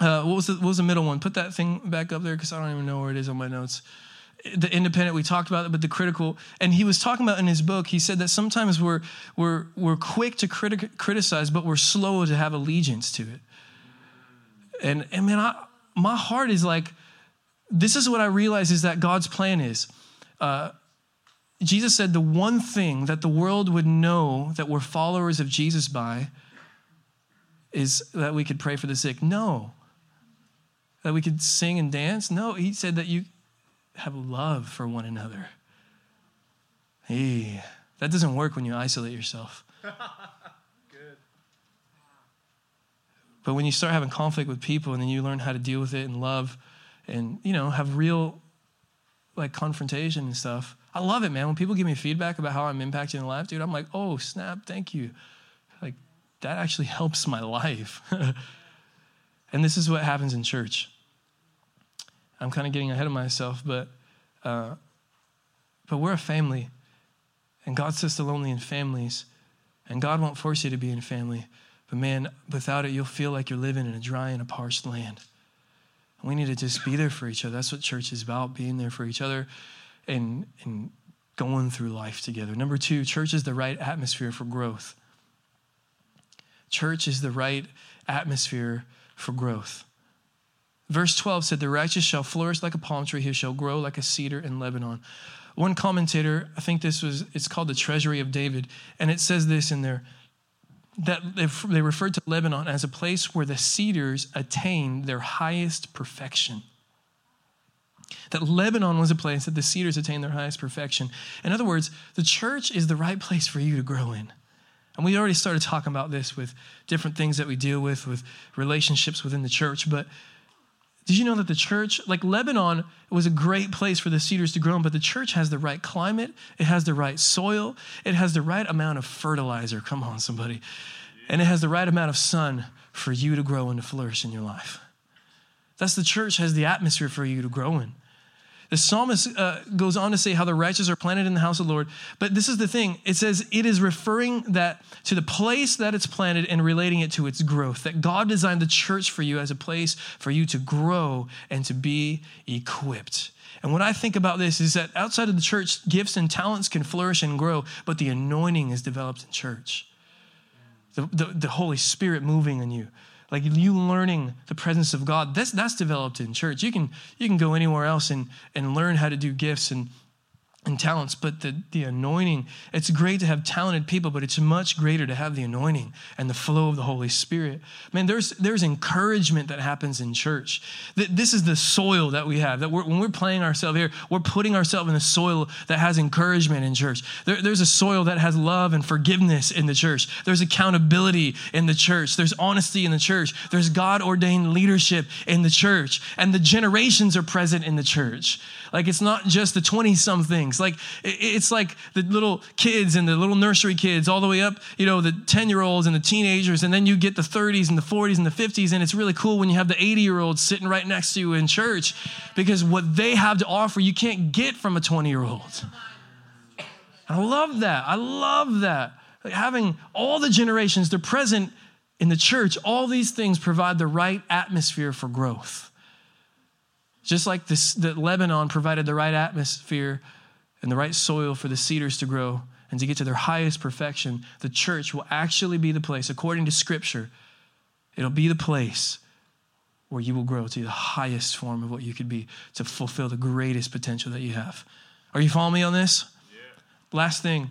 uh, what was the what was the middle one? Put that thing back up there because I don't even know where it is on my notes. The independent we talked about it, but the critical, and he was talking about in his book. He said that sometimes we're we're we're quick to criti- criticize, but we're slow to have allegiance to it. And and man, I, my heart is like, this is what I realize is that God's plan is. Uh, Jesus said the one thing that the world would know that we're followers of Jesus by is that we could pray for the sick. No that we could sing and dance. No, he said that you have love for one another. Hey, that doesn't work when you isolate yourself. Good. But when you start having conflict with people and then you learn how to deal with it and love and, you know, have real like confrontation and stuff. I love it, man. When people give me feedback about how I'm impacting their life, dude, I'm like, oh, snap, thank you. Like, that actually helps my life. And this is what happens in church. I'm kind of getting ahead of myself, but uh, but we're a family, and God says to lonely in families, and God won't force you to be in family. But man, without it, you'll feel like you're living in a dry and a parched land. We need to just be there for each other. That's what church is about, being there for each other and, and going through life together. Number two, church is the right atmosphere for growth. Church is the right atmosphere for growth. Verse 12 said, The righteous shall flourish like a palm tree, he shall grow like a cedar in Lebanon. One commentator, I think this was, it's called the Treasury of David, and it says this in there that they referred to Lebanon as a place where the cedars attained their highest perfection. That Lebanon was a place that the cedars attained their highest perfection. In other words, the church is the right place for you to grow in. And we already started talking about this with different things that we deal with, with relationships within the church. But did you know that the church, like Lebanon, was a great place for the cedars to grow in, but the church has the right climate, it has the right soil, it has the right amount of fertilizer. Come on, somebody. And it has the right amount of sun for you to grow and to flourish in your life. That's the church has the atmosphere for you to grow in. The psalmist uh, goes on to say how the righteous are planted in the house of the Lord. But this is the thing it says it is referring that to the place that it's planted and relating it to its growth. That God designed the church for you as a place for you to grow and to be equipped. And what I think about this is that outside of the church, gifts and talents can flourish and grow, but the anointing is developed in church. The, the, the Holy Spirit moving in you like you learning the presence of God, that's, that's developed in church. You can, you can go anywhere else and, and learn how to do gifts and and talents, but the, the anointing, it's great to have talented people, but it's much greater to have the anointing and the flow of the Holy Spirit. Man, there's, there's encouragement that happens in church. That this is the soil that we have. That we're, when we're playing ourselves here, we're putting ourselves in a soil that has encouragement in church. There, there's a soil that has love and forgiveness in the church. There's accountability in the church. There's honesty in the church. There's God ordained leadership in the church. And the generations are present in the church. Like it's not just the 20 somethings like it's like the little kids and the little nursery kids all the way up, you know, the 10 year olds and the teenagers. And then you get the 30s and the 40s and the 50s. And it's really cool when you have the 80 year olds sitting right next to you in church because what they have to offer, you can't get from a 20 year old. I love that. I love that. Like having all the generations, they're present in the church. All these things provide the right atmosphere for growth. Just like this, that Lebanon provided the right atmosphere and the right soil for the cedars to grow and to get to their highest perfection, the church will actually be the place, according to Scripture, it'll be the place where you will grow to the highest form of what you could be to fulfill the greatest potential that you have. Are you following me on this? Yeah. Last thing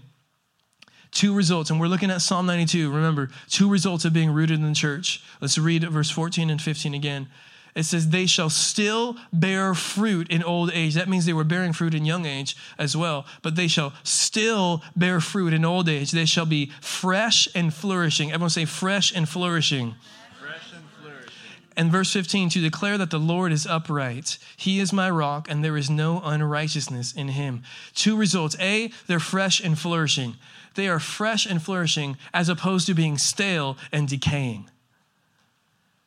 Two results, and we're looking at Psalm 92. Remember, two results of being rooted in the church. Let's read verse 14 and 15 again. It says, They shall still bear fruit in old age. That means they were bearing fruit in young age as well, but they shall still bear fruit in old age. They shall be fresh and flourishing. Everyone say, fresh and flourishing. Fresh and flourishing. And verse 15, to declare that the Lord is upright. He is my rock, and there is no unrighteousness in him. Two results. A, they're fresh and flourishing. They are fresh and flourishing as opposed to being stale and decaying.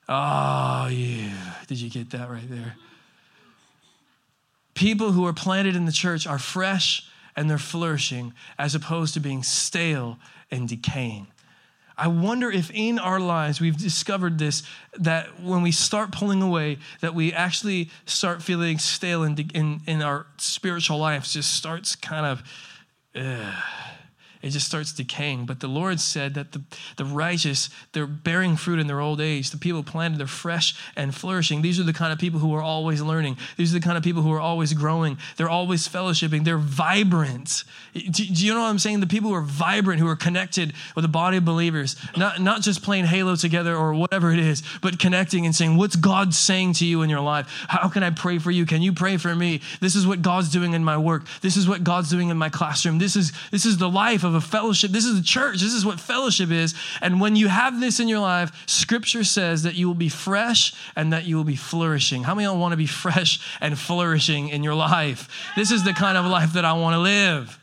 Oh, yeah. Did you get that right there? People who are planted in the church are fresh and they're flourishing as opposed to being stale and decaying. I wonder if in our lives we've discovered this that when we start pulling away, that we actually start feeling stale in, in, in our spiritual lives, just starts kind of. Uh, it just starts decaying. But the Lord said that the, the righteous, they're bearing fruit in their old age. The people planted, they're fresh and flourishing. These are the kind of people who are always learning. These are the kind of people who are always growing. They're always fellowshipping. They're vibrant. Do, do you know what I'm saying? The people who are vibrant, who are connected with the body of believers, not, not just playing Halo together or whatever it is, but connecting and saying, What's God saying to you in your life? How can I pray for you? Can you pray for me? This is what God's doing in my work. This is what God's doing in my classroom. This is, this is the life of of a fellowship. This is a church. This is what fellowship is. And when you have this in your life, scripture says that you will be fresh and that you will be flourishing. How many of you want to be fresh and flourishing in your life? This is the kind of life that I want to live.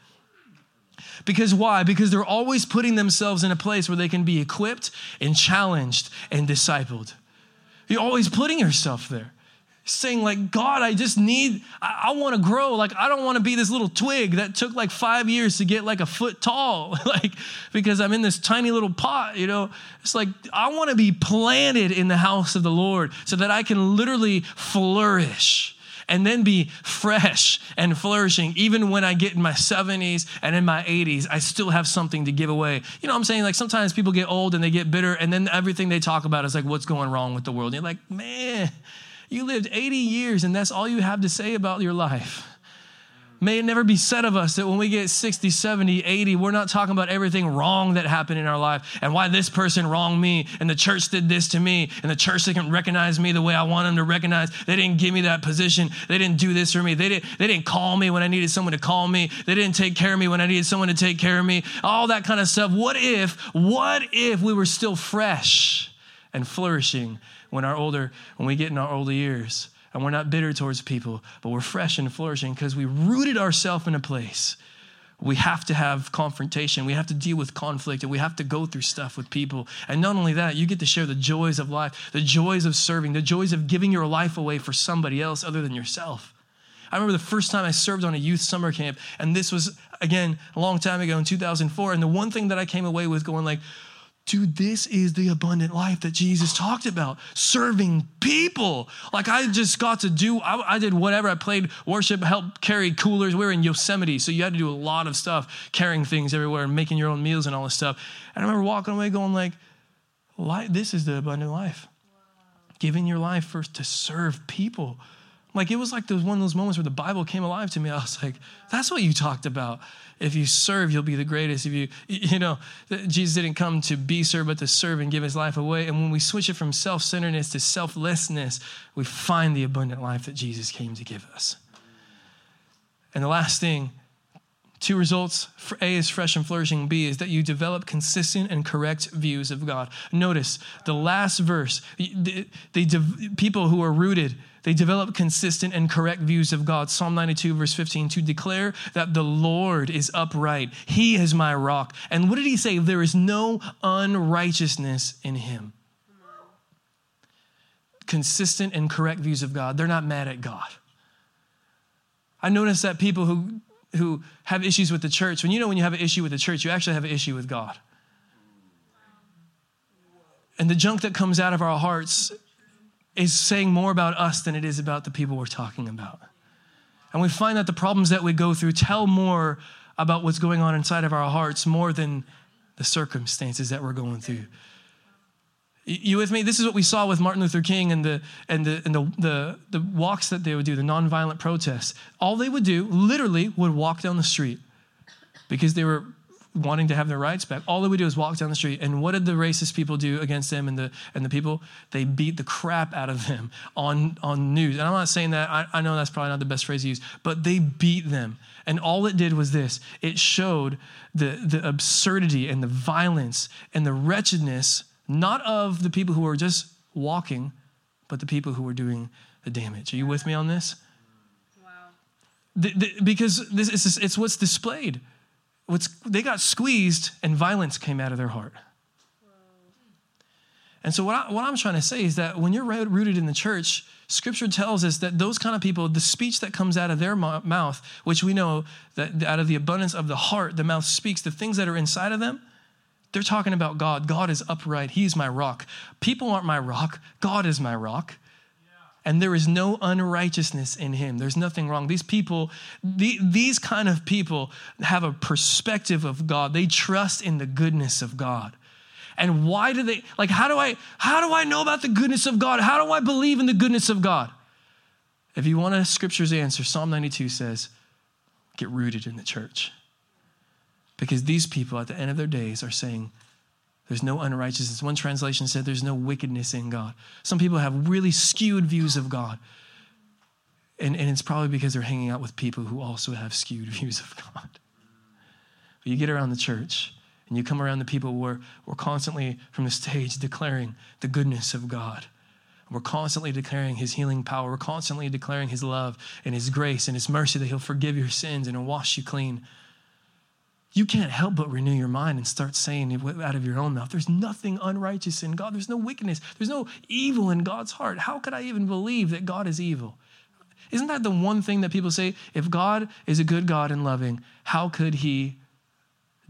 Because why? Because they're always putting themselves in a place where they can be equipped and challenged and discipled. You're always putting yourself there saying like god i just need i, I want to grow like i don't want to be this little twig that took like five years to get like a foot tall like because i'm in this tiny little pot you know it's like i want to be planted in the house of the lord so that i can literally flourish and then be fresh and flourishing. Even when I get in my 70s and in my 80s, I still have something to give away. You know what I'm saying? Like sometimes people get old and they get bitter, and then everything they talk about is like, what's going wrong with the world? And you're like, man, you lived 80 years and that's all you have to say about your life. May it never be said of us that when we get 60, 70, 80, we're not talking about everything wrong that happened in our life and why this person wronged me and the church did this to me and the church didn't recognize me the way I want them to recognize. They didn't give me that position. They didn't do this for me. They didn't, they didn't call me when I needed someone to call me. They didn't take care of me when I needed someone to take care of me. All that kind of stuff. What if, what if we were still fresh and flourishing when our older when we get in our older years. And we're not bitter towards people but we're fresh and flourishing because we rooted ourselves in a place. We have to have confrontation. We have to deal with conflict and we have to go through stuff with people. And not only that you get to share the joys of life the joys of serving the joys of giving your life away for somebody else other than yourself. I remember the first time I served on a youth summer camp, and this was, again, a long time ago in 2004. And the one thing that I came away with going like, Dude, this is the abundant life that Jesus talked about serving people. Like, I just got to do, I, I, did whatever. I played worship, helped carry coolers. We were in Yosemite, so you had to do a lot of stuff, carrying things everywhere and making your own meals and all this stuff. And I remember walking away going, like, this is the abundant life. Wow. Giving your life first to serve people. Like, it was like those, one of those moments where the Bible came alive to me. I was like, that's what you talked about if you serve, you'll be the greatest. If you, you know, Jesus didn't come to be served, but to serve and give his life away. And when we switch it from self centeredness to selflessness, we find the abundant life that Jesus came to give us. And the last thing, two results A is fresh and flourishing, B is that you develop consistent and correct views of God. Notice the last verse, they, they people who are rooted, they develop consistent and correct views of God. Psalm 92, verse 15, to declare that the Lord is upright. He is my rock. And what did he say? There is no unrighteousness in him. Consistent and correct views of God. They're not mad at God. I notice that people who, who have issues with the church, when you know when you have an issue with the church, you actually have an issue with God. And the junk that comes out of our hearts is saying more about us than it is about the people we're talking about. And we find that the problems that we go through tell more about what's going on inside of our hearts more than the circumstances that we're going through. You with me? This is what we saw with Martin Luther King and the and the and the, the, the walks that they would do, the nonviolent protests. All they would do, literally, would walk down the street because they were wanting to have their rights back, all they would do is walk down the street. And what did the racist people do against them and the and the people? They beat the crap out of them on on news. And I'm not saying that I, I know that's probably not the best phrase to use, but they beat them. And all it did was this: it showed the the absurdity and the violence and the wretchedness, not of the people who were just walking, but the people who were doing the damage. Are you with me on this? Wow. The, the, because this is it's what's displayed what's, they got squeezed and violence came out of their heart. And so, what, I, what I'm trying to say is that when you're rooted in the church, scripture tells us that those kind of people, the speech that comes out of their mouth, which we know that out of the abundance of the heart, the mouth speaks, the things that are inside of them, they're talking about God. God is upright. He's my rock. People aren't my rock. God is my rock and there is no unrighteousness in him. There's nothing wrong. These people, the, these kind of people have a perspective of God. They trust in the goodness of God. And why do they like how do I how do I know about the goodness of God? How do I believe in the goodness of God? If you want a scripture's answer, Psalm 92 says, get rooted in the church. Because these people at the end of their days are saying, there's no unrighteousness. One translation said there's no wickedness in God. Some people have really skewed views of God. And, and it's probably because they're hanging out with people who also have skewed views of God. But you get around the church and you come around the people where we're constantly from the stage declaring the goodness of God. We're constantly declaring his healing power. We're constantly declaring his love and his grace and his mercy that he'll forgive your sins and he'll wash you clean you can't help but renew your mind and start saying it out of your own mouth. There's nothing unrighteous in God. There's no wickedness. There's no evil in God's heart. How could I even believe that God is evil? Isn't that the one thing that people say? If God is a good God and loving, how could he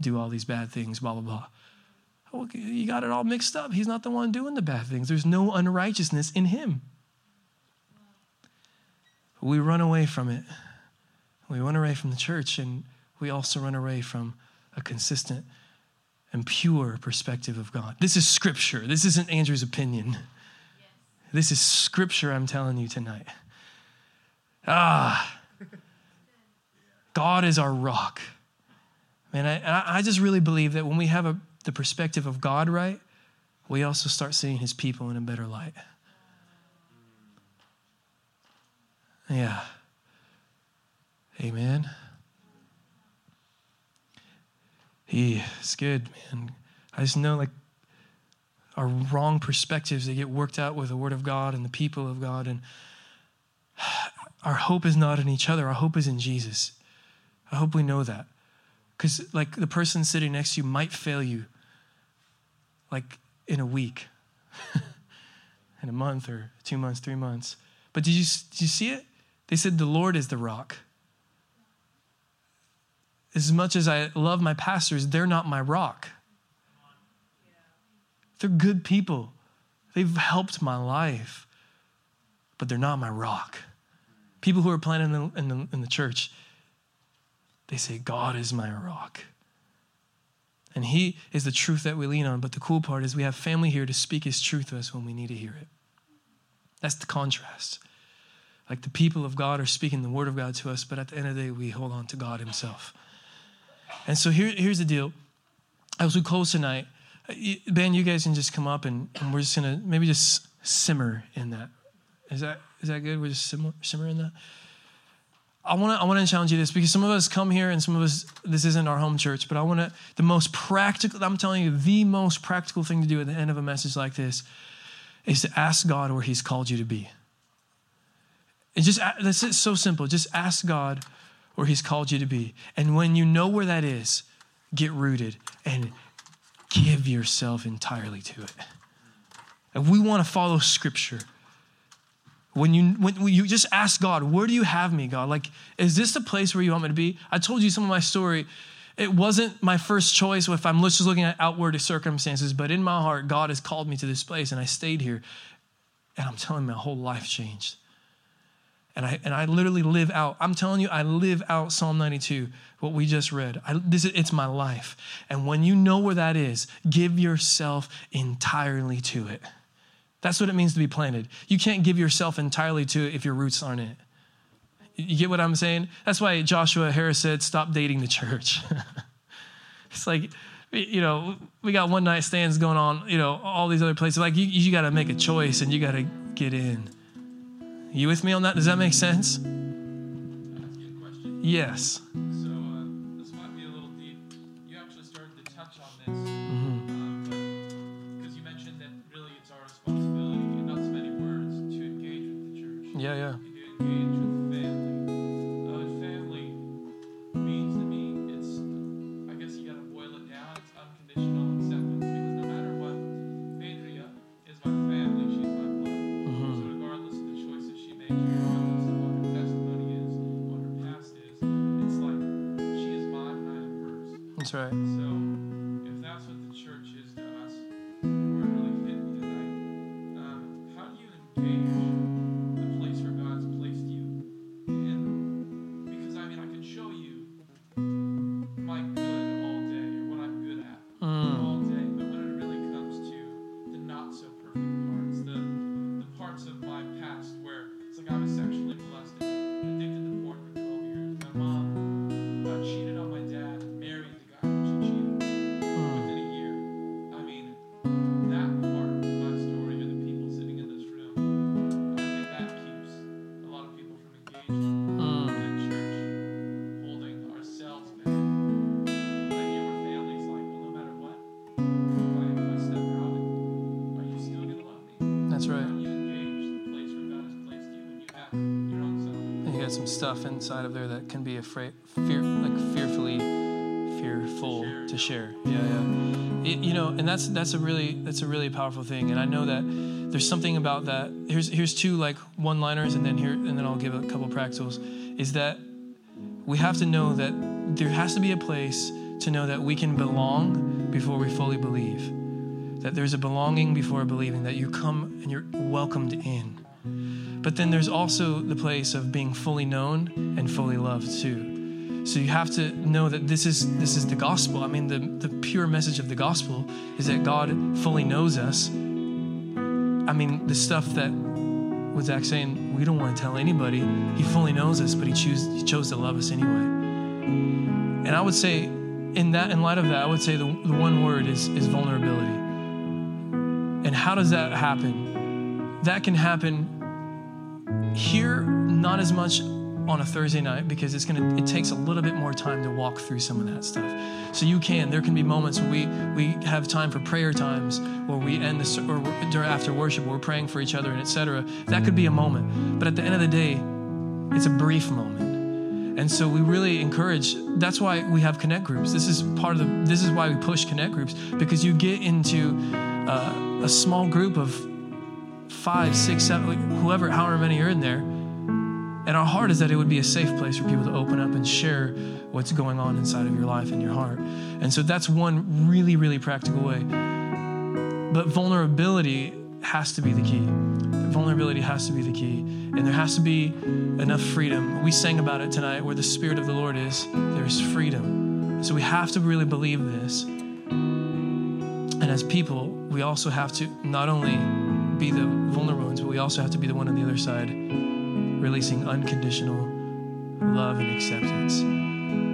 do all these bad things? Blah, blah, blah. Well, you got it all mixed up. He's not the one doing the bad things. There's no unrighteousness in him. We run away from it. We run away from the church and we also run away from a consistent and pure perspective of God. This is scripture. This isn't Andrew's opinion. Yes. This is scripture I'm telling you tonight. Ah, God is our rock. Man, I, I just really believe that when we have a, the perspective of God right, we also start seeing his people in a better light. Yeah. Amen. He is good, man. I just know like our wrong perspectives they get worked out with the word of God and the people of God and our hope is not in each other. Our hope is in Jesus. I hope we know that. Cuz like the person sitting next to you might fail you like in a week. in a month or 2 months, 3 months. But did you did you see it? They said the Lord is the rock as much as I love my pastors, they're not my rock. They're good people. They've helped my life, but they're not my rock. People who are planted in the, in the, in the church, they say, God is my rock. And He is the truth that we lean on. But the cool part is we have family here to speak His truth to us when we need to hear it. That's the contrast. Like the people of God are speaking the word of God to us, but at the end of the day, we hold on to God Himself. And so here, here's the deal. As we close tonight, Ben, you guys can just come up and, and we're just gonna maybe just simmer in that. Is that is that good? We're just simmer, simmer in that. I want to I want to challenge you this because some of us come here and some of us this isn't our home church, but I want to the most practical. I'm telling you, the most practical thing to do at the end of a message like this is to ask God where He's called you to be. And just that's it. So simple. Just ask God where He's called you to be. And when you know where that is, get rooted and give yourself entirely to it. And we want to follow Scripture. When you, when you just ask God, where do you have me, God? Like, is this the place where you want me to be? I told you some of my story. It wasn't my first choice if I'm just looking at outward circumstances, but in my heart, God has called me to this place and I stayed here. And I'm telling you, my whole life changed. And I, and I literally live out, I'm telling you, I live out Psalm 92, what we just read. I, this is, it's my life. And when you know where that is, give yourself entirely to it. That's what it means to be planted. You can't give yourself entirely to it if your roots aren't it. You get what I'm saying? That's why Joshua Harris said, stop dating the church. it's like, you know, we got one night stands going on, you know, all these other places. Like, you, you got to make a choice and you got to get in. You with me on that? Does that make sense? Yes. So uh, stuff inside of there that can be afraid, fear, like fearfully fearful to share. Yeah, yeah. It- you know, and that's that's a really that's a really powerful thing. And I know that there's something about that. Here's here's two like one-liners, and then here and then I'll give a couple practicals. Is that we have to know that there has to be a place to know that we can belong before we fully believe. That there's a belonging before believing. That you come and you're welcomed in. But then there's also the place of being fully known and fully loved too. So you have to know that this is this is the gospel. I mean, the, the pure message of the gospel is that God fully knows us. I mean, the stuff that with Zach saying we don't want to tell anybody. He fully knows us, but he choose he chose to love us anyway. And I would say, in that in light of that, I would say the, the one word is is vulnerability. And how does that happen? That can happen here not as much on a thursday night because it's gonna it takes a little bit more time to walk through some of that stuff. So you can there can be moments where we we have time for prayer times where we end the ser- or after worship we're praying for each other and etc that could be a moment. But at the end of the day it's a brief moment. And so we really encourage that's why we have connect groups. This is part of the this is why we push connect groups because you get into uh, a small group of five, six, seven, whoever, however many are in there. And our heart is that it would be a safe place for people to open up and share what's going on inside of your life and your heart. And so that's one really, really practical way. But vulnerability has to be the key. Vulnerability has to be the key. And there has to be enough freedom. We sang about it tonight where the Spirit of the Lord is, there's freedom. So we have to really believe this. And as people, we also have to not only be the vulnerable ones, but we also have to be the one on the other side, releasing unconditional love and acceptance.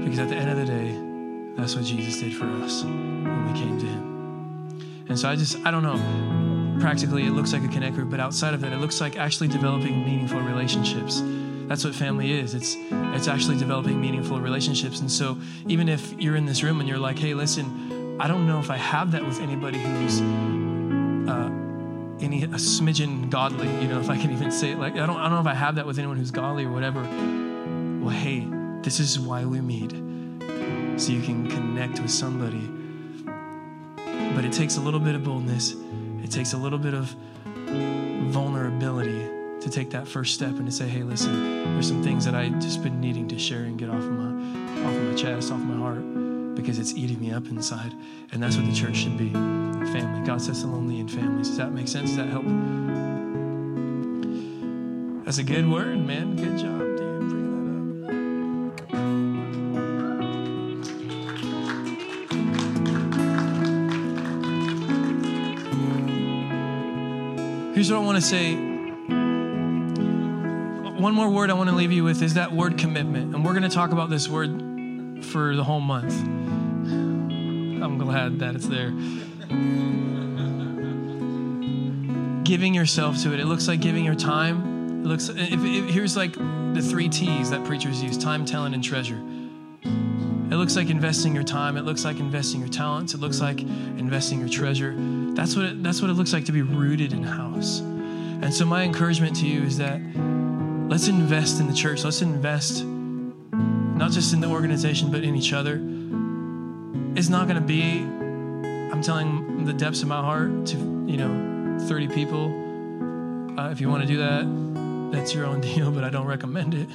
Because at the end of the day, that's what Jesus did for us when we came to Him. And so I just, I don't know. Practically, it looks like a connect group, but outside of that, it looks like actually developing meaningful relationships. That's what family is. It's it's actually developing meaningful relationships. And so even if you're in this room and you're like, hey, listen, I don't know if I have that with anybody who's uh, any a smidgen godly, you know, if I can even say it like I don't I don't know if I have that with anyone who's godly or whatever. Well, hey, this is why we meet. So you can connect with somebody. But it takes a little bit of boldness. It takes a little bit of vulnerability to take that first step and to say, hey, listen, there's some things that I just been needing to share and get off of my off of my chest, off my heart, because it's eating me up inside. And that's what the church should be. Family. God sets the lonely in families. Does that make sense? Does that help? That's a good word, man. Good job, dude. Bring that up. Here's what I want to say. One more word I want to leave you with is that word commitment. And we're going to talk about this word for the whole month. I'm glad that it's there. Giving yourself to it. It looks like giving your time. It looks. If, if, here's like the three T's that preachers use: time, talent, and treasure. It looks like investing your time. It looks like investing your talents. It looks like investing your treasure. That's what it, that's what it looks like to be rooted in house. And so my encouragement to you is that let's invest in the church. Let's invest not just in the organization but in each other. It's not going to be I'm telling the depths of my heart to, you know, 30 people. Uh, if you want to do that, that's your own deal, but I don't recommend it.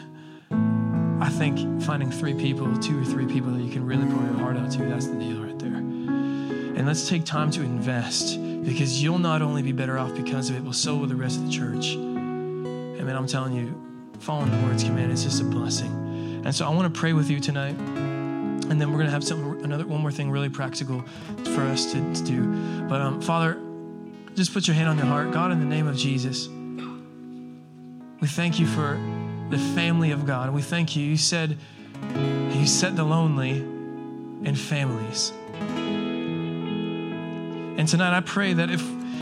I think finding three people, two or three people that you can really pour your heart out to, that's the deal right there. And let's take time to invest because you'll not only be better off because of it, but so will the rest of the church. And man, I'm telling you, following the Lord's command is just a blessing. And so I want to pray with you tonight. And then we're to have something, another one more thing really practical for us to, to do. But um, Father, just put your hand on your heart. God, in the name of Jesus, we thank you for the family of God. We thank you. You said you set the lonely in families. And tonight I pray that if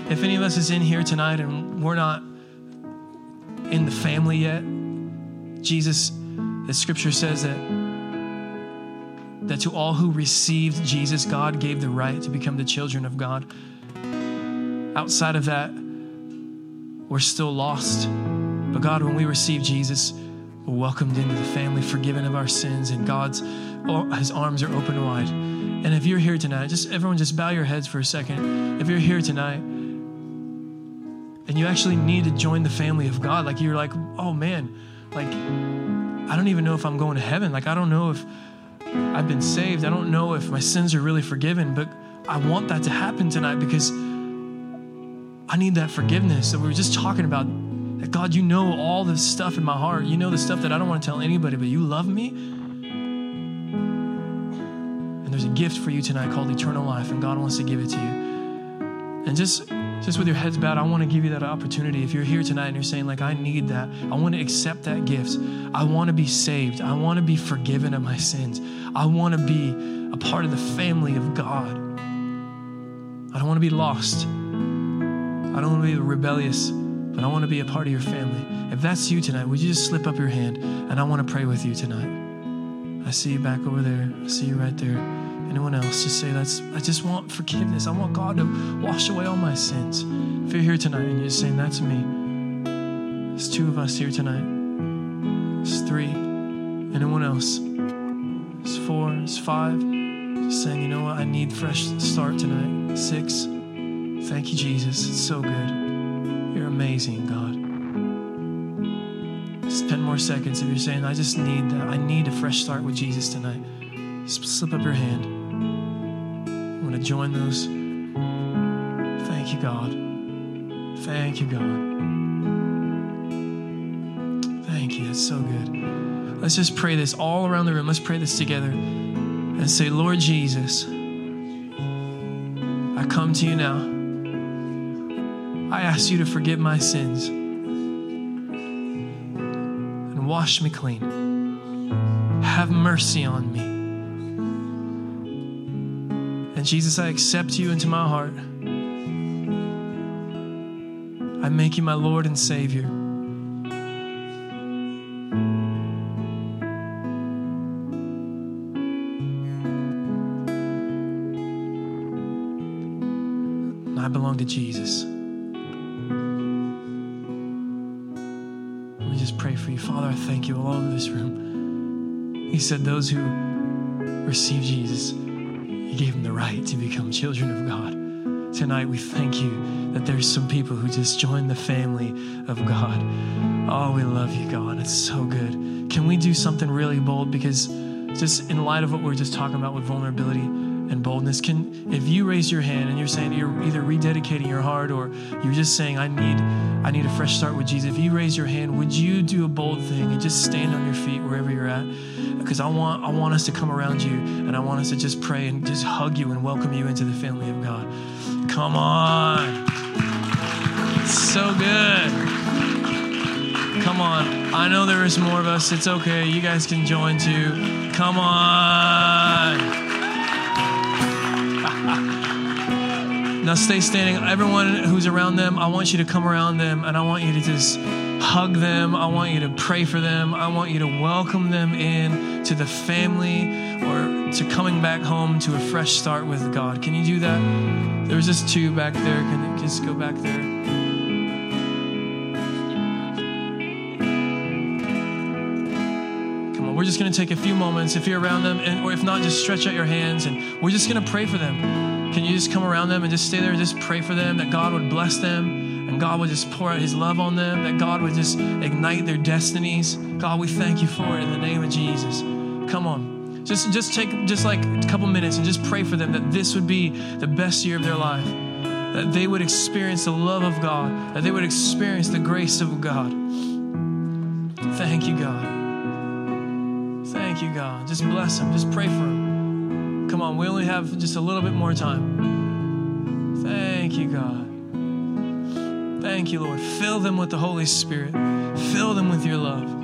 if any of us is in here tonight and we're not in the family yet, Jesus, the scripture says that that to all who received Jesus, God gave the right to become the children of God. Outside of that, we're still lost. But God, when we receive Jesus, we're welcomed into the family, forgiven of our sins, and God's oh, his arms are open wide. And if you're here tonight, just everyone just bow your heads for a second. If you're here tonight and you actually need to join the family of God, like you're like, oh man, like I don't even know if I'm going to heaven. Like I don't know if I've been saved. I don't know if my sins are really forgiven, but I want that to happen tonight because I need that forgiveness that we were just talking about that God, you know all this stuff in my heart. You know the stuff that I don't want to tell anybody, but you love me. And there's a gift for you tonight called eternal life, and God wants to give it to you. And just just with your heads bowed, I want to give you that opportunity. If you're here tonight and you're saying, like, I need that, I want to accept that gift. I want to be saved. I want to be forgiven of my sins. I want to be a part of the family of God. I don't want to be lost. I don't want to be rebellious but I want to be a part of your family. If that's you tonight, would you just slip up your hand and I want to pray with you tonight? I see you back over there. I see you right there. Anyone else? Just say that's I just want forgiveness. I want God to wash away all my sins. If you're here tonight and you're just saying that's me, there's two of us here tonight. It's three. Anyone else? It's four. It's five. Just saying, you know what? I need fresh start tonight. Six. Thank you, Jesus. It's so good. You're amazing, God. Just 10 more seconds if you're saying, I just need that. I need a fresh start with Jesus tonight. Just slip up your hand. Join those. Thank you, God. Thank you, God. Thank you. That's so good. Let's just pray this all around the room. Let's pray this together and say, Lord Jesus, I come to you now. I ask you to forgive my sins and wash me clean. Have mercy on me. And Jesus, I accept you into my heart. I make you my Lord and Savior. I belong to Jesus. Let me just pray for you. Father, I thank you all over this room. He said, Those who receive Jesus, gave them the right to become children of God. Tonight, we thank you that there's some people who just joined the family of God. Oh, we love you, God. It's so good. Can we do something really bold? Because just in light of what we are just talking about with vulnerability, and boldness. Can if you raise your hand and you're saying you're either rededicating your heart or you're just saying i need i need a fresh start with jesus. If you raise your hand would you do a bold thing and just stand on your feet wherever you're at? Because i want i want us to come around you and i want us to just pray and just hug you and welcome you into the family of god. Come on. It's so good. Come on. I know there is more of us. It's okay. You guys can join too. Come on Now stay standing. Everyone who's around them, I want you to come around them and I want you to just hug them. I want you to pray for them. I want you to welcome them in to the family or to coming back home to a fresh start with God. Can you do that? There's just two back there. Can you just go back there? Come on, we're just going to take a few moments if you're around them, and, or if not, just stretch out your hands and we're just going to pray for them. Can you just come around them and just stay there and just pray for them that God would bless them and God would just pour out His love on them, that God would just ignite their destinies. God, we thank you for it in the name of Jesus. Come on. Just, just take just like a couple minutes and just pray for them that this would be the best year of their life. That they would experience the love of God, that they would experience the grace of God. Thank you, God. Thank you, God. Just bless them. Just pray for them. Come on, we only have just a little bit more time. Thank you, God. Thank you, Lord. Fill them with the Holy Spirit. Fill them with your love.